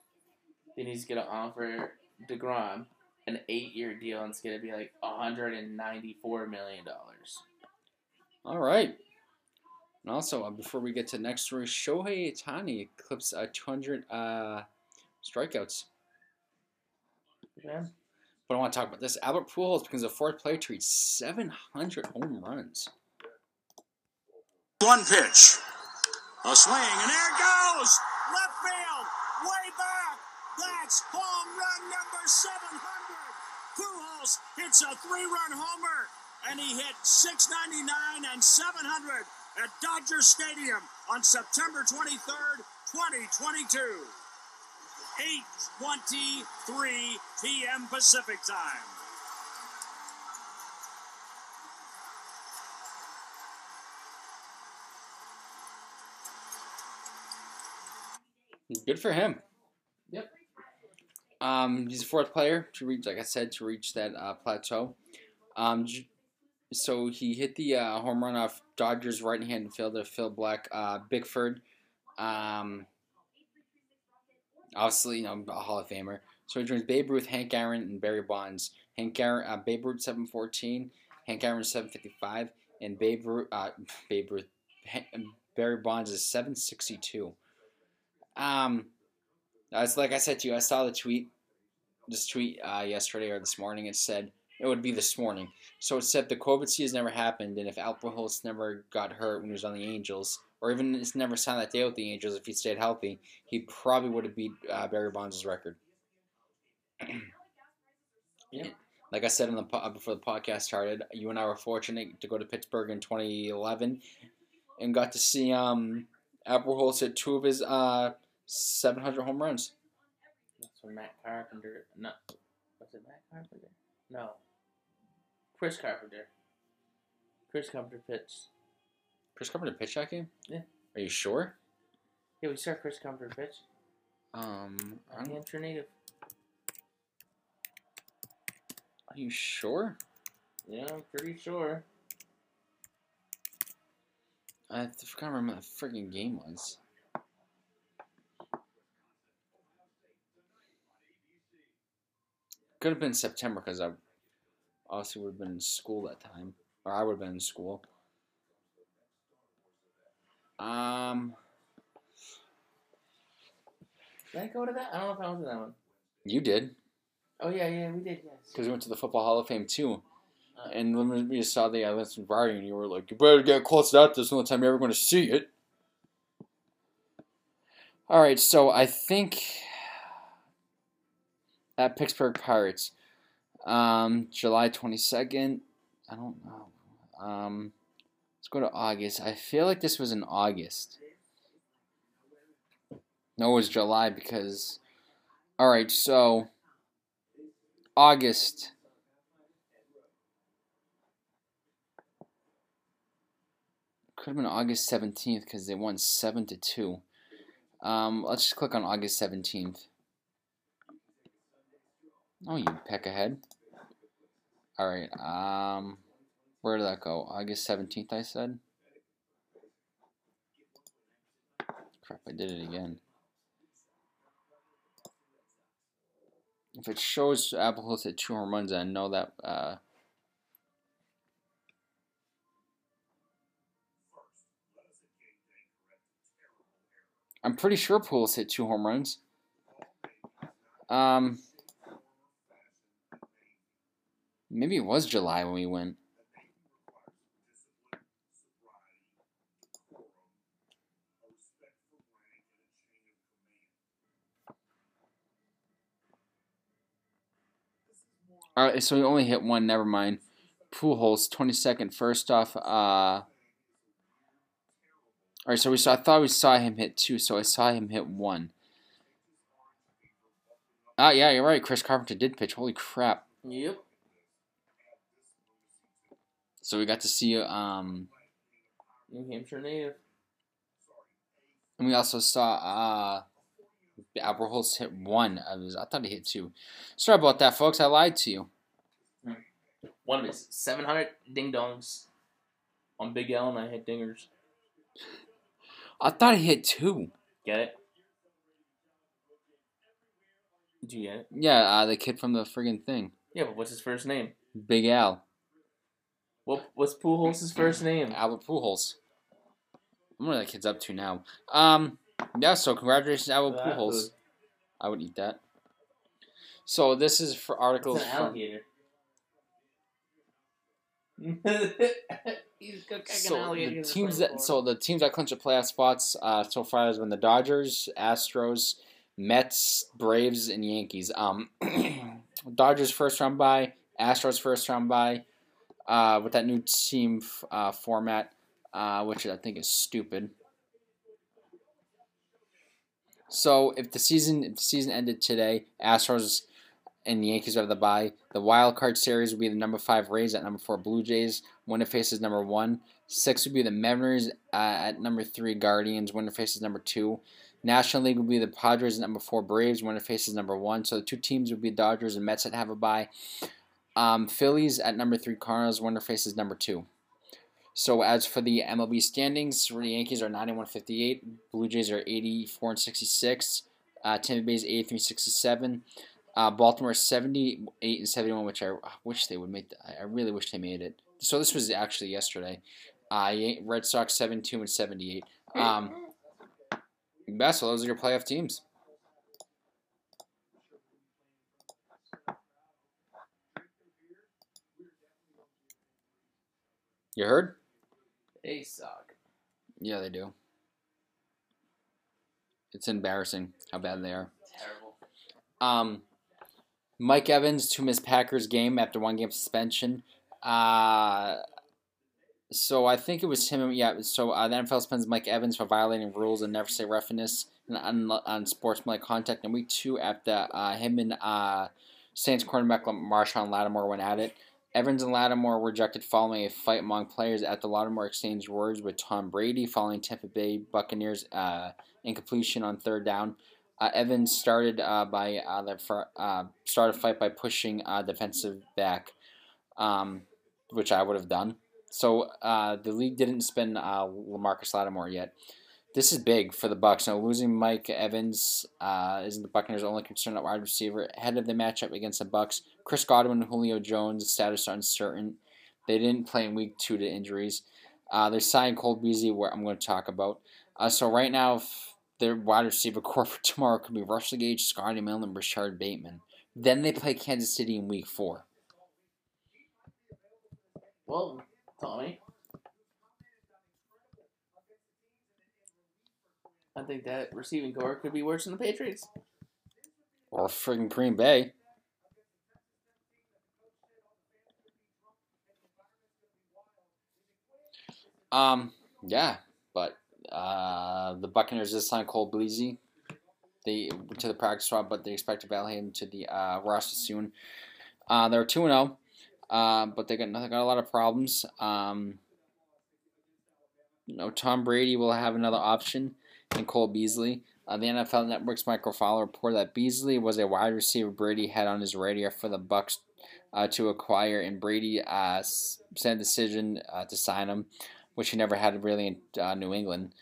Speaker 5: Then he's gonna offer deGrom an eight year deal, and it's gonna be like hundred and ninety four million dollars.
Speaker 4: All right. And also, uh, before we get to the next story, Shohei Ohtani clips uh, 200 uh, strikeouts.
Speaker 5: Yeah.
Speaker 4: But I want to talk about this. Albert Pujols becomes the fourth player to reach 700 home runs.
Speaker 6: One pitch. A swing, and there goes! Left field, way back. That's home run number 700. Pujols hits a three-run homer, and he hit 699 and 700 at Dodger Stadium on September 23rd, 2022. 8:23 p.m. Pacific time.
Speaker 4: Good for him.
Speaker 5: Yep.
Speaker 4: Um, he's the fourth player to reach, like I said, to reach that uh, plateau. Um, so he hit the uh, home run off Dodgers right-handed fielder Phil Black, uh, Bickford. Um, obviously, you know, a Hall of Famer. So he joins Babe Ruth, Hank Aaron, and Barry Bonds. Hank Aaron, uh, Babe Ruth 714, Hank Aaron 755, and Babe Ruth, uh, Babe Ruth, Barry Bonds is 762. Um, it's like I said to you, I saw the tweet, this tweet uh, yesterday or this morning. It said it would be this morning. So it said the COVID season never happened, and if Pujols never got hurt when he was on the Angels, or even it's never signed that day with the Angels, if he stayed healthy, he probably would have beat uh, Barry Bonds' record.
Speaker 5: Yeah.
Speaker 4: Like I said in the po- before the podcast started, you and I were fortunate to go to Pittsburgh in 2011, and got to see um, Albert Pujols hit two of his uh, 700 home runs.
Speaker 5: That's when Matt Carpenter. No, was it Matt Carpenter? No. Chris Carpenter. Chris Carpenter pitched.
Speaker 4: Chris Carpenter pitched that game?
Speaker 5: Yeah.
Speaker 4: Are you sure?
Speaker 5: Yeah, we saw Chris Carpenter pitch.
Speaker 4: Um, I'm-
Speaker 5: Hampshire native.
Speaker 4: are you sure?
Speaker 5: Yeah, I'm pretty sure.
Speaker 4: I can't remember the freaking game was. Could have been September because I obviously would have been in school that time, or I would have been in school. Um,
Speaker 5: Did I go to that? I don't know if I went to that one.
Speaker 4: you did
Speaker 5: Oh yeah, yeah, we did. Yes.
Speaker 4: because we went to the Football Hall of Fame too.
Speaker 5: Uh,
Speaker 4: And when we saw the uh, Listen Variety, and you were like, "You better get close to that. This is the only time you're ever going to see it." All right, so I think at Pittsburgh Pirates, um, July twenty second. I don't know. Um, let's go to August. I feel like this was in August. No, it was July because. All right, so August. Could have been August 17th because they won 7 to 2. Um, let's just click on August 17th. Oh, you peck ahead. Alright, um, where did that go? August 17th, I said? Crap, I did it again. If it shows Apple Hills at two home runs, I know that, uh, I'm pretty sure Pujols hit two home runs. Um, maybe it was July when we went. All right, so he only hit one. Never mind. Pujols, twenty second. First off, uh, all right. So we saw. I thought we saw him hit two. So I saw him hit one. Ah, yeah, you're right. Chris Carpenter did pitch. Holy crap!
Speaker 5: Yep.
Speaker 4: So we got to see um,
Speaker 5: New Hampshire native.
Speaker 4: and we also saw uh, Albert Holtz hit one. I was. I thought he hit two. Sorry about that, folks. I lied to you.
Speaker 5: One of his 700 ding dongs on Big L, and I hit dingers.
Speaker 4: I thought he hit two.
Speaker 5: Get it? Did you get it?
Speaker 4: Yeah, uh, the kid from the friggin' thing,
Speaker 5: Yeah, but what's his first name?
Speaker 4: Big Al,
Speaker 5: What What's Pujols' first name?
Speaker 4: Albert Pujols. I wonder what that kid's up to now. Um, yeah. So congratulations, Albert
Speaker 5: That
Speaker 4: Pujols.
Speaker 5: food.
Speaker 4: I would eat that. So this is for articles
Speaker 5: It's an alligator.
Speaker 4: So the teams that so the teams that clinch the playoff spots uh, so far has been the Dodgers, Astros, Mets, Braves, and Yankees. Um, Dodgers first round by, Astros first round bye, uh, with that new team uh, format, uh, which I think is stupid. So if the season if the season ended today, Astros and Yankees have the bye. The wild card series would be the number five Rays at number four Blue Jays. Winner faces number one. Six would be the Mariners uh, at number three Guardians. Winner faces number two. National League would be the Padres at number four Braves. Winner faces number one. So the two teams would be Dodgers and Mets that have a bye. Um, Phillies at number three, Cardinals. Winner faces number two. So as for the MLB standings, the Yankees are 91 58, Blue Jays are 84 and 66, uh, Tampa Bay is 83 67, uh, Baltimore is 78 and 71, which I wish they would make. The, I really wish they made it. So this was actually yesterday. Uh, Red Sox 72 and 78. Um, best, so those are your playoff teams. You heard?
Speaker 5: They suck.
Speaker 4: Yeah, they do. It's embarrassing how bad they are.
Speaker 5: Terrible.
Speaker 4: Um, Mike Evans to miss Packers game after one game suspension. Uh, so I think it was him. Yeah. So uh, the NFL suspends Mike Evans for violating rules and never say roughness on, on sportsmanlike contact in week two after uh, him and uh, Saints cornerback Marshon Lattimore went at it. Evans and Lattimore were rejected following a fight among players at the Lattimore exchanged words with Tom Brady following Tampa Bay Buccaneers uh, incompletion on third down. Uh, Evans started uh, by uh, the uh, started a fight by pushing uh, defensive back, um, which I would have done. So the league didn't spend Lamarcus Lattimore yet. This is big for the Bucks. Now losing Mike Evans isn't the Buccaneers' only concern at wide receiver. Ahead of the matchup against the Bucks, Chris Godwin and Julio Jones' status are uncertain. They didn't play in Week Two to injuries. Uh, they're signing Cole Beasley, where I'm going to talk about. Uh, so right now, their wide receiver core for tomorrow could be Russell Gage, Scotty Miller, and Rashard Bateman. Then they play Kansas City in Week Four.
Speaker 5: Well, Tommy. I think that receiving core could be worse than the Patriots.
Speaker 4: Or friggin' Green Bay. Um, yeah, but uh, the Buccaneers just signed Cole Beasley. They to the practice squad, but they expect to battle him to the uh, roster soon. Uh, they're two and zero, uh, but they got they got a lot of problems. Um, you know, Tom Brady will have another option in Cole Beasley. Uh, the NFL Network's Michael Fowler reported that Beasley was a wide receiver Brady had on his radar for the Bucks uh, to acquire, and Brady uh, a decision uh, to sign him, which he never had really in uh, New England.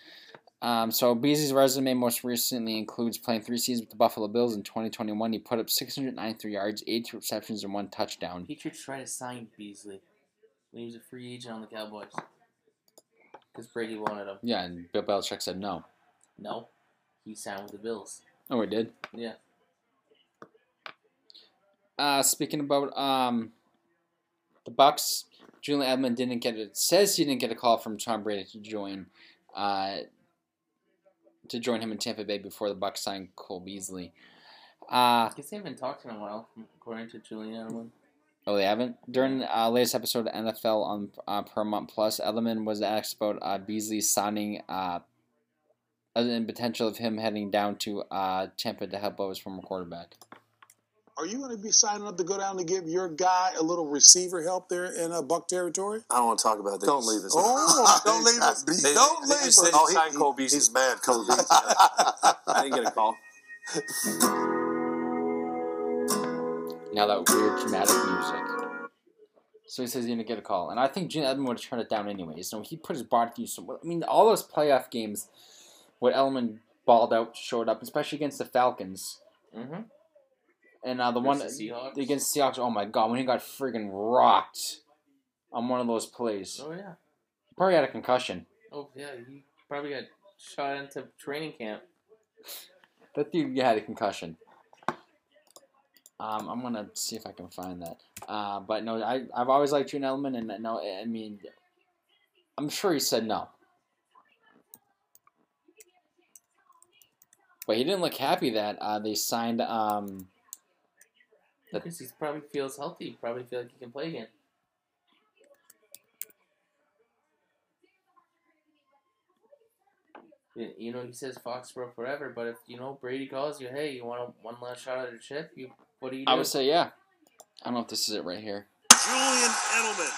Speaker 4: Um, so Beasley's resume most recently includes playing three seasons with the Buffalo Bills. In 2021, he put up 693 yards, 82 receptions, and one touchdown.
Speaker 5: Patriots tried to sign Beasley when he was a free agent on the Cowboys because Brady wanted him.
Speaker 4: Yeah, and Bill Belichick said no.
Speaker 5: No, he signed with the Bills.
Speaker 4: Oh, he did.
Speaker 5: Yeah.
Speaker 4: Uh, speaking about um, the Bucks, Julian Edelman didn't get it. Says he didn't get a call from Tom Brady to join, uh, to join him in Tampa Bay before the Bucks signed Cole Beasley. Uh,
Speaker 5: I guess they haven't talked in a while, according to Julian Edelman.
Speaker 4: oh, they haven't. During the uh, latest episode of NFL on uh, Paramount Plus, Edelman was asked about uh, Beasley signing, uh, and potential of him heading down to uh, Tampa to help out his former quarterback.
Speaker 6: Are you going to be signing up to go down to give your guy a little receiver help there in uh, Buck territory?
Speaker 7: I don't want to talk about that.
Speaker 8: Don't leave us.
Speaker 6: Oh, don't leave us.
Speaker 7: They-
Speaker 6: Don't
Speaker 7: they
Speaker 6: leave
Speaker 7: just
Speaker 6: us.
Speaker 8: Oh,
Speaker 7: he
Speaker 8: he-
Speaker 7: Cole Beasley.
Speaker 8: he's mad. Cole Beasley.
Speaker 7: I didn't get a call.
Speaker 4: Now that weird dramatic music. So he says he's gonna get a call, and I think Gene Edmond would have turned it down anyways. So he put his body through some. I mean, all those playoff games, where Elman balled out, showed up, especially against the Falcons,
Speaker 5: Mm-hmm.
Speaker 4: And uh, the one
Speaker 5: Versus Seahawks?
Speaker 4: against Seahawks. Oh my god, when he got friggin' rocked on one of those plays,
Speaker 5: Oh yeah.
Speaker 4: he probably had a concussion.
Speaker 5: Oh yeah. He probably got shot into training camp.
Speaker 4: That dude had a concussion. Um, I'm gonna see if I can find that. Uh, but no, I I've always liked June Elman, and no, I mean, I'm sure he said no. But he didn't look happy that uh, they signed. Um, That-
Speaker 5: Because he probably feels healthy. Probably feel like he can play again. You you know, he says Foxborough forever, but if you know Brady calls you, hey, you want a, one last shot at a chip? You, what do you do?
Speaker 4: I would say yeah. I don't know if this is it right here.
Speaker 6: Julian Edelman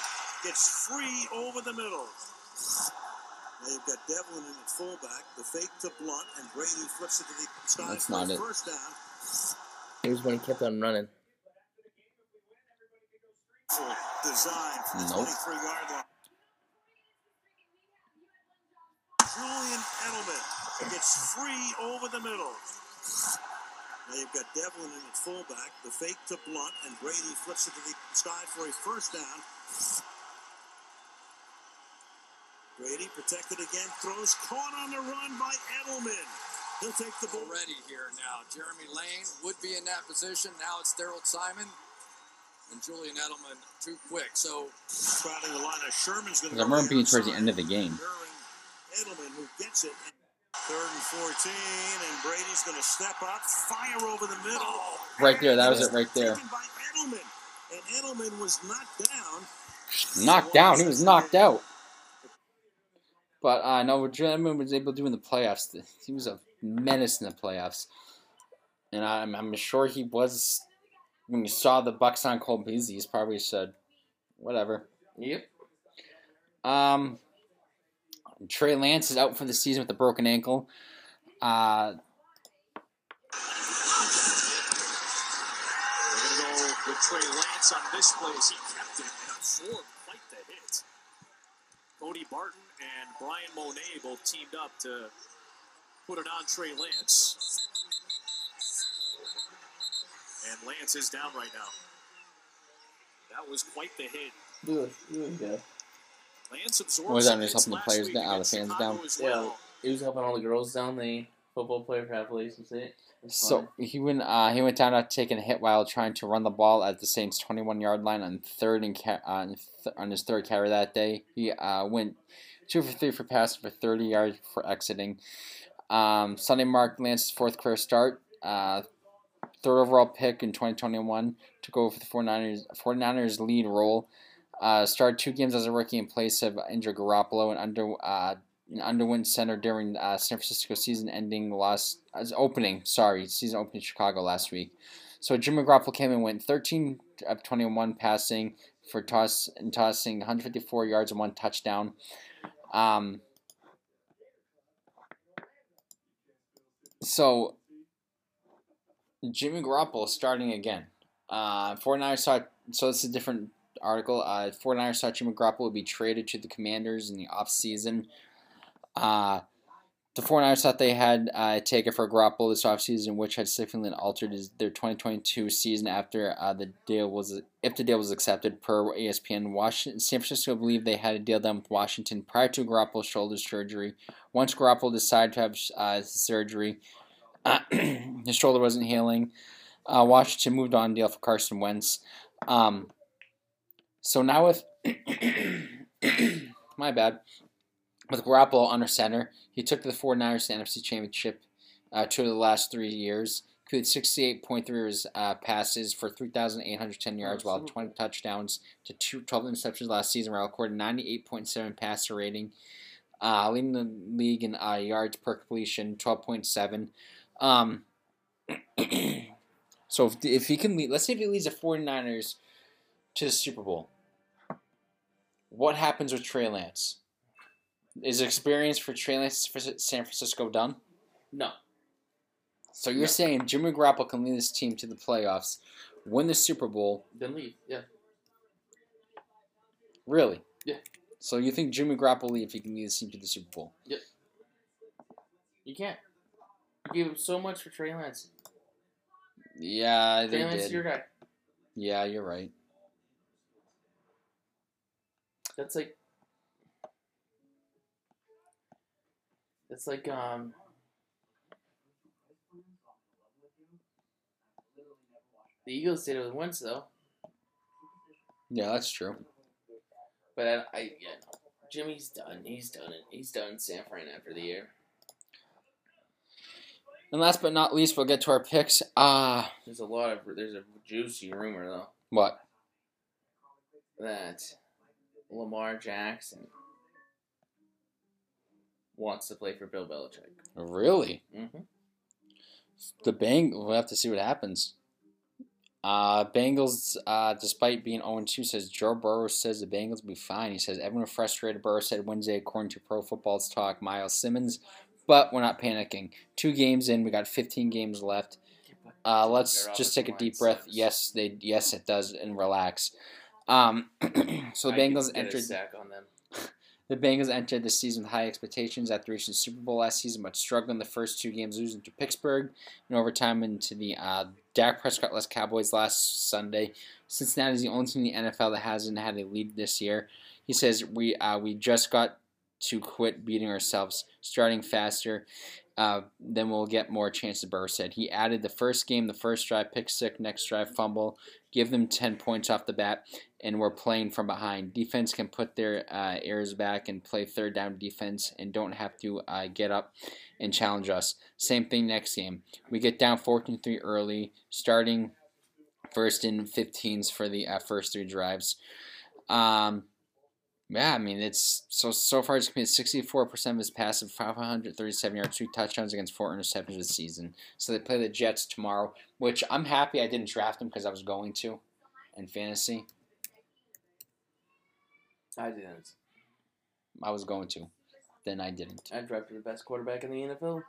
Speaker 6: gets free over the middle. Now you've got Devlin in at fullback, the fake to Blunt, and Brady flips it to the side
Speaker 4: That's
Speaker 6: for
Speaker 4: not
Speaker 6: a
Speaker 4: it.
Speaker 6: first down.
Speaker 5: Here's when he kept on running.
Speaker 6: Design
Speaker 4: Nope.
Speaker 6: 23 yard line. Julian Edelman gets free over the middle. Now you've got Devlin in at fullback. The fake to Blunt, and Brady flips it to the sky for a first down. Brady protected again, throws caught on the run by Edelman. He'll take the ball.
Speaker 2: Already here now. Jeremy Lane would be in that position. Now it's Tharold Simon. And Julian Edelman too quick. So
Speaker 6: Crowding the line. Now Sherman's going to
Speaker 4: I remember being towards the end of the game.
Speaker 6: Edelman who gets it. Third and 14, and Brady's going to step up, fire over the middle.
Speaker 4: Right there, that was it right there.
Speaker 6: Taken by Edelman, and Edelman was knocked down.
Speaker 4: Knocked down. He was knocked out. But uh, know what Edmund was able to do in the playoffs, he was a menace in the playoffs. And I'm, I'm sure he was, when you saw the Bucks on Cole Beasley, he's probably said, whatever.
Speaker 5: Yep.
Speaker 4: Um, Trey Lance is out for the season with a broken ankle. Uh,
Speaker 8: We're going to go with Trey Lance on this play as he kept it and absorbed quite the hit. Cody Barton and Brian Monet both teamed up to put it on Trey Lance. And Lance is down right now. That was quite the hit. Lance absorbed
Speaker 4: What was that,
Speaker 8: some
Speaker 4: just
Speaker 8: hits
Speaker 4: helping the players down- uh, the fans
Speaker 8: Chicago
Speaker 4: down?
Speaker 8: as
Speaker 5: Yeah, he was helping all the girls down. The football player for athletics and it.
Speaker 4: So he went. Uh, he went down after taking a hit while trying to run the ball at the Saints' 21 yard line on third and ca- on, th- on his third carry that day. He uh, went two for three for passing for 30 yards for exiting. Um, Sunday marked Lance's fourth career start. Uh, third overall pick in 2021 took over for the 49ers, 49ers lead role. Uh, started two games as a rookie in place of injured Garoppolo and under uh, and underwent center during uh, San Francisco season-ending loss as opening. Sorry, season opening Chicago last week. So Jimmy Garoppolo came and went 13 of 21 passing for toss and tossing 154 yards and one touchdown. Um, so Jimmy Garoppolo starting again. Uh, 49ers saw so this is a different article. Uh, 49ers thought Jimmy Garoppolo would be traded to the Commanders in the offseason. Uh, the 49ers thought they had uh, taken for Garoppolo this offseason, which had significantly altered his, their 2022 season after uh, the deal was if the deal was accepted per ESPN. Washington, San Francisco believed they had a deal done with Washington prior to Garoppolo's shoulder surgery. Once Garoppolo decided to have uh, surgery, his shoulder wasn't healing. Uh, Washington moved on deal for Carson Wentz. Um, so now with my bad, with Garoppolo under center, he took the 49ers to the NFC Championship uh, two of the last three years. Completed 68.3 uh, passes for 3,810 yards, while 20 touchdowns to two, 12 interceptions last season, while recorded 98.7 passer rating, uh, leading the league in uh, yards per completion, 12.7. Um, so if, if he can lead, let's say if he leads the 49ers to the Super Bowl, what happens with Trey Lance? Is experience for Trey Lance for San Francisco done?
Speaker 5: No.
Speaker 4: So you're
Speaker 5: No.
Speaker 4: saying Jimmy Garoppolo can lead this team to the playoffs, win the Super Bowl,
Speaker 5: Then leave. Yeah.
Speaker 4: really?
Speaker 5: Yeah.
Speaker 4: So you think Jimmy Garoppolo lead if he can lead this team to the Super Bowl? Yep.
Speaker 5: You can't. You gave up so much for Trey Lance.
Speaker 4: Yeah, they
Speaker 5: Trey Lance,
Speaker 4: did.
Speaker 5: your guy.
Speaker 4: Yeah, you're right.
Speaker 5: That's like. That's like um. The Eagles did it with Wentz though,
Speaker 4: Yeah, that's true.
Speaker 5: but I, I yeah. Jimmy's done. He's done it. He's done San Fran after the year.
Speaker 4: And last but not least, we'll get to our picks. Ah,
Speaker 5: There's a lot of there's a juicy rumor though
Speaker 4: what?
Speaker 5: that Lamar Jackson wants to play for Bill Belichick.
Speaker 4: Really?
Speaker 5: Mm-hmm.
Speaker 4: The Bang. We'll have to see what happens. Uh, Bengals, uh, despite being 0 2, says Joe Burrow says the Bengals will be fine. He says everyone frustrated. Burrow said Wednesday, according to Pro Football's Talk, Myles Simmons. But we're not panicking. Two games in, we got 15 games left. Uh, let's just take a deep breath. Yes, they yes it does, and relax. Um, so the Bengals entered
Speaker 5: on them.
Speaker 4: the Bengals entered the season with high expectations after reaching the Super Bowl last season, but struggled in the first two games, losing to Pittsburgh and overtime into the uh, Dak Prescott-less Cowboys last Sunday. Cincinnati is the only team in the NFL that hasn't had a lead this year. He says we uh, we just got to quit beating ourselves, starting faster. Uh, then we'll get more chances. Burr said he added the first game, the first drive, pick six, next drive, fumble, give them ten points off the bat, and we're playing from behind. Defense can put their uh, back and play third down defense, and don't have to uh, get up and challenge us. Same thing next game. We get down 14-3 early, starting first and 15s for the uh, first three drives. Um, yeah, I mean it's so so far. Sixty four percent of his passes, five hundred thirty seven yards, two touchdowns against four interceptions this season. So they play the Jets tomorrow, which I'm happy I didn't draft him because I was going to, in fantasy.
Speaker 5: I didn't.
Speaker 4: I was going to, then I didn't.
Speaker 5: I drafted the best quarterback in the NFL.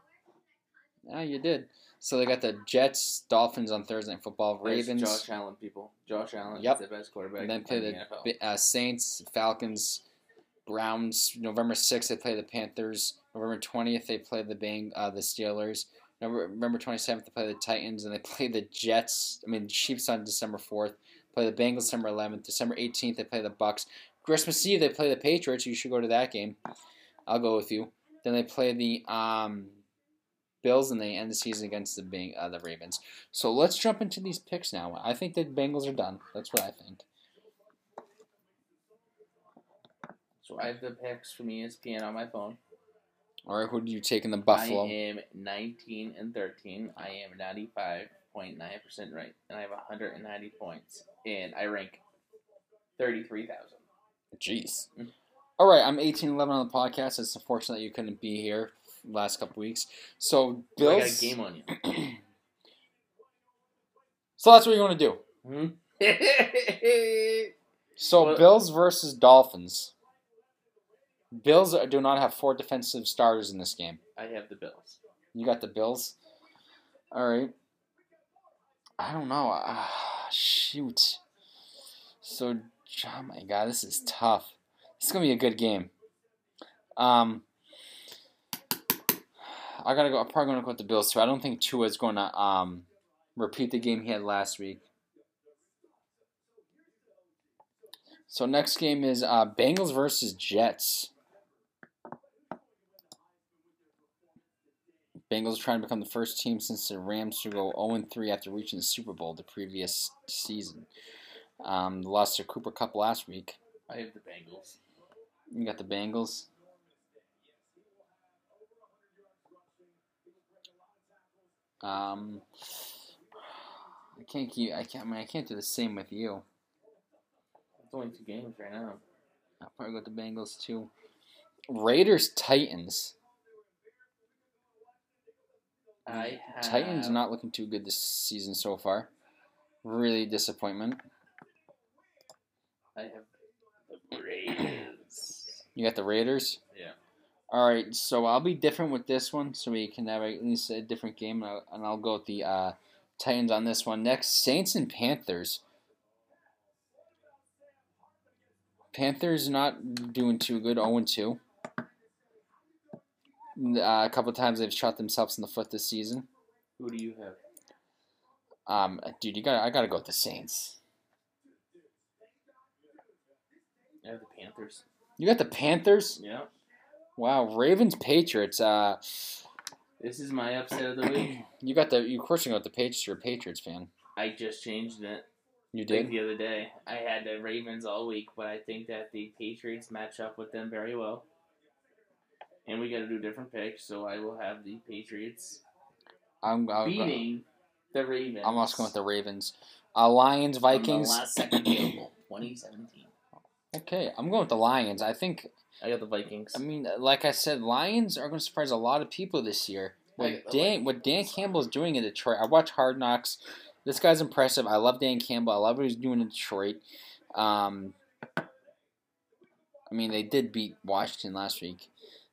Speaker 4: Yeah, you did. So they got the Jets, Dolphins on Thursday Night Football,
Speaker 5: There's
Speaker 4: Ravens,
Speaker 5: Josh Allen, people. Josh Allen
Speaker 4: Yep.
Speaker 5: is the best quarterback
Speaker 4: and then play
Speaker 5: the,
Speaker 4: the
Speaker 5: NFL.
Speaker 4: Uh, Saints, Falcons, Browns. November sixth they play the Panthers. November twentieth they play the Bang uh, the Steelers. November November twenty seventh they play the Titans and they play the Jets. I mean Chiefs on December fourth. Play the Bengals December eleventh. December eighteenth they play the Bucks. Christmas Eve they play the Patriots. You should go to that game. I'll go with you. Then they play the um, Bills and they end the season against the Bang, uh, the Ravens. So let's jump into these picks now. I think the Bengals are done. That's what I think.
Speaker 5: So I have the picks from ESPN on my phone.
Speaker 4: All right, who do you take in the Buffalo?
Speaker 5: I am 19 and 13. I am 95.9% right. And I have 190 points. And I rank 33,000.
Speaker 4: Jeez.
Speaker 5: Mm.
Speaker 4: All right, I'm 1811 on the podcast. It's unfortunate you couldn't be here last couple weeks. So
Speaker 5: So I got
Speaker 4: Bills.
Speaker 5: a game on you.
Speaker 4: so that's what you're gonna do.
Speaker 5: Hmm?
Speaker 4: So
Speaker 5: Well-
Speaker 4: Bills versus Dolphins. Bills do not have four defensive starters in this game.
Speaker 5: I have the Bills.
Speaker 4: You got the Bills. All right. I don't know. Ah, shoot. So, oh my God, this is tough. This is gonna be a good game. Um, I gotta go. I'm probably gonna go with the Bills too. I don't think Tua is going to um repeat the game he had last week. So next game is uh, Bengals versus Jets. Bengals trying to become the first team since the Rams to go 0-3 after reaching the Super Bowl the previous season. Um, lost to Cooper Kupp last week.
Speaker 5: I have the Bengals.
Speaker 4: You got the Bengals. Um, I can't keep. I can't. I mean, I can't do the same with you.
Speaker 5: It's only two games right now.
Speaker 4: I'll probably go with the Bengals too. Raiders Titans.
Speaker 5: I have
Speaker 4: Titans not looking too good this season so far. Really disappointment.
Speaker 5: I have the Raiders.
Speaker 4: You got the Raiders.
Speaker 5: Yeah.
Speaker 4: All right, so I'll be different with this one, so we can have at least a different game, and I'll, and I'll go with the uh, Titans on this one. Next, Saints and Panthers. Panthers not doing too good, 0 2. Uh, a couple times they've shot themselves in the foot this season.
Speaker 5: Who do you have?
Speaker 4: Um, dude, you got I gotta go with the Saints.
Speaker 5: I have the Panthers.
Speaker 4: You got the Panthers.
Speaker 5: Yeah.
Speaker 4: Wow, Ravens Patriots. Uh,
Speaker 5: This is my upset of the week.
Speaker 4: you got the. You of course you got the Patriots. You're a Patriots fan.
Speaker 5: I just changed it.
Speaker 4: You
Speaker 5: Like
Speaker 4: did.
Speaker 5: the other day. I had the Ravens all week, but I think that the Patriots match up with them very well. And we got to do different picks, so I will have the Patriots
Speaker 4: I'm. I'm,
Speaker 5: beating the Ravens.
Speaker 4: I'm also going with the Ravens. Uh, Lions Vikings.
Speaker 5: last second goal, 2017.
Speaker 4: Okay, I'm going with the Lions. I think.
Speaker 5: I got the Vikings.
Speaker 4: I mean, like I said, Lions are going to surprise a lot of people this year. What Dan, what Dan Campbell is doing in Detroit. I watch Hard Knocks. This guy's impressive. I love Dan Campbell. I love what he's doing in Detroit. Um, I mean, they did beat Washington last week,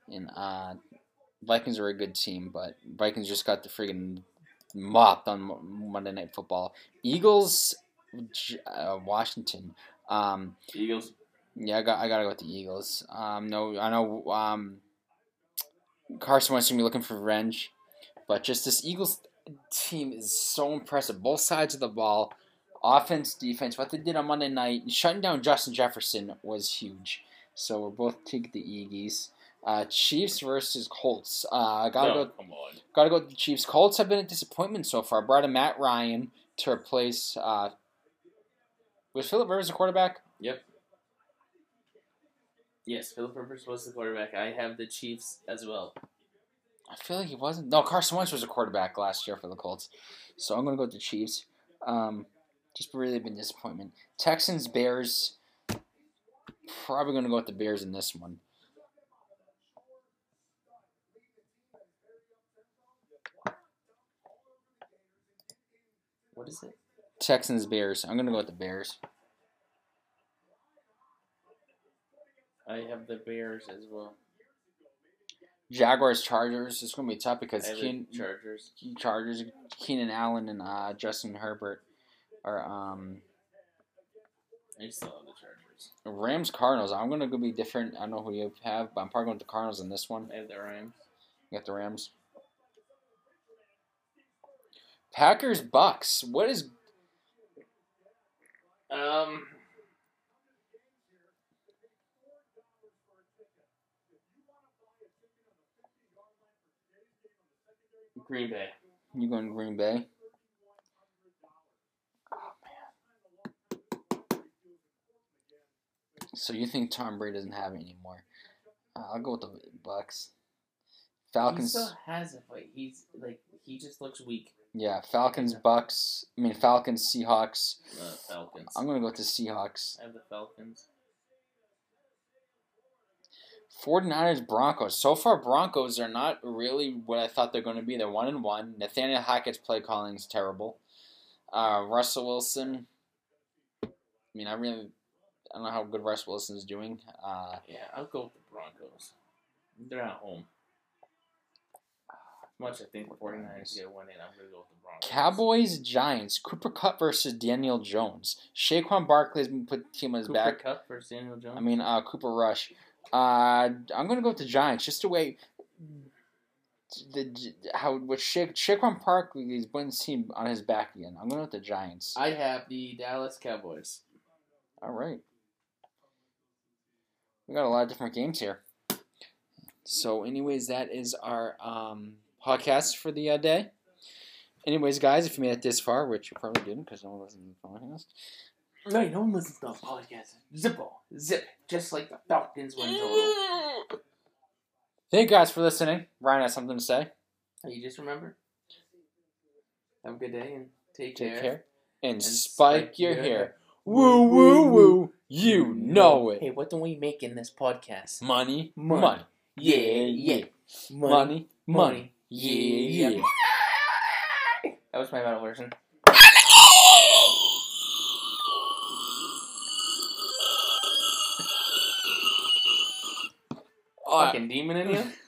Speaker 4: and uh, Vikings are a good team, but Vikings just got the friggin' mopped on Monday Night Football. Eagles, uh, Washington. Um,
Speaker 5: Eagles.
Speaker 4: Yeah, I got I gotta go with the Eagles. Um, no, I know um, Carson Wentz gonna be looking for revenge, but just this Eagles team is so impressive. Both sides of the ball, offense, defense. What they did on Monday night, shutting down Justin Jefferson was huge. So we're both take the Eagles. Uh, Chiefs versus Colts. Uh, I gotta
Speaker 5: no,
Speaker 4: go.
Speaker 5: come on.
Speaker 4: Gotta go with the Chiefs. Colts have been a disappointment so far. Brought in Matt Ryan to replace. Uh, was Philip Rivers a quarterback?
Speaker 5: Yep. Yes, Philip Rivers was the quarterback. I have the Chiefs as well.
Speaker 4: I feel like he wasn't. No, Carson Wentz was a quarterback last year for the Colts. So I'm gonna go with the Chiefs. Um, just really been disappointment. Texans Bears. Probably gonna go with the Bears in this one.
Speaker 5: What is it?
Speaker 4: Texans Bears. I'm gonna go with the Bears.
Speaker 5: I have the Bears as well.
Speaker 4: Jaguars Chargers. It's gonna be tough because Keen,
Speaker 5: Chargers.
Speaker 4: Chargers, Keenan Allen and uh, Justin Herbert are um,
Speaker 5: I still have the Chargers.
Speaker 4: Rams Cardinals. I'm gonna go be different. I don't know who you have, but I'm probably going with the Cardinals in this one.
Speaker 5: I have the Rams.
Speaker 4: You got the Rams. Packers Bucks. What is
Speaker 5: Um. Green Bay.
Speaker 4: you going Green Bay? Oh man. So you think Tom Brady doesn't have it anymore? Uh, I'll go with the Bucks.
Speaker 5: He
Speaker 4: Falcons.
Speaker 5: still has it, but he's like he just looks weak.
Speaker 4: Yeah, Falcons Bucks. I mean Falcons Seahawks.
Speaker 5: Uh, Falcons.
Speaker 4: I'm gonna go with the Seahawks.
Speaker 5: I have the Falcons.
Speaker 4: 49ers Broncos. So far, Broncos are not really what I thought they're going to be. They're one and one. Nathaniel Hackett's play calling is terrible. Uh, Russell Wilson. I mean, I really, I don't know how good Russell Wilson's doing. Uh,
Speaker 5: Yeah, I'll go with the Broncos. They're at home. Much I think the 49ers get one in, I'm going to go with the Broncos.
Speaker 4: Cowboys Giants. Cooper Kupp versus Daniel Jones. Saquon Barkley has been put team on his
Speaker 5: Cooper
Speaker 4: back.
Speaker 5: Kupp versus Daniel Jones.
Speaker 4: I mean, uh, Cooper Rush. Uh, I'm gonna go with the Giants just the way the how what Sha- Saquon Barkley is putting his team on his back again. I'm going with the Giants.
Speaker 5: I have the Dallas Cowboys.
Speaker 4: All right. We got a lot of different games here. So, anyways, that is our um, podcast for the uh, day. Anyways, guys, if you made it this far, which you probably didn't because no one to the podcast,
Speaker 5: No, no one listens to the podcast. Zippo. Zip. Just like the Falcons win total.
Speaker 4: thank you guys for listening. Ryan has something to say.
Speaker 5: Oh, You just remember? Have a good day and take,
Speaker 4: Take
Speaker 5: care.
Speaker 4: care. And,
Speaker 5: And
Speaker 4: spike your hair. Woo, woo, woo. You know it.
Speaker 5: Hey, what don't we make in this podcast?
Speaker 4: Money,
Speaker 5: Money.
Speaker 4: money.
Speaker 5: Yeah, yeah.
Speaker 4: Money, money.
Speaker 5: money.
Speaker 4: Yeah, yeah.
Speaker 5: That was my metal version. Fucking demon in you?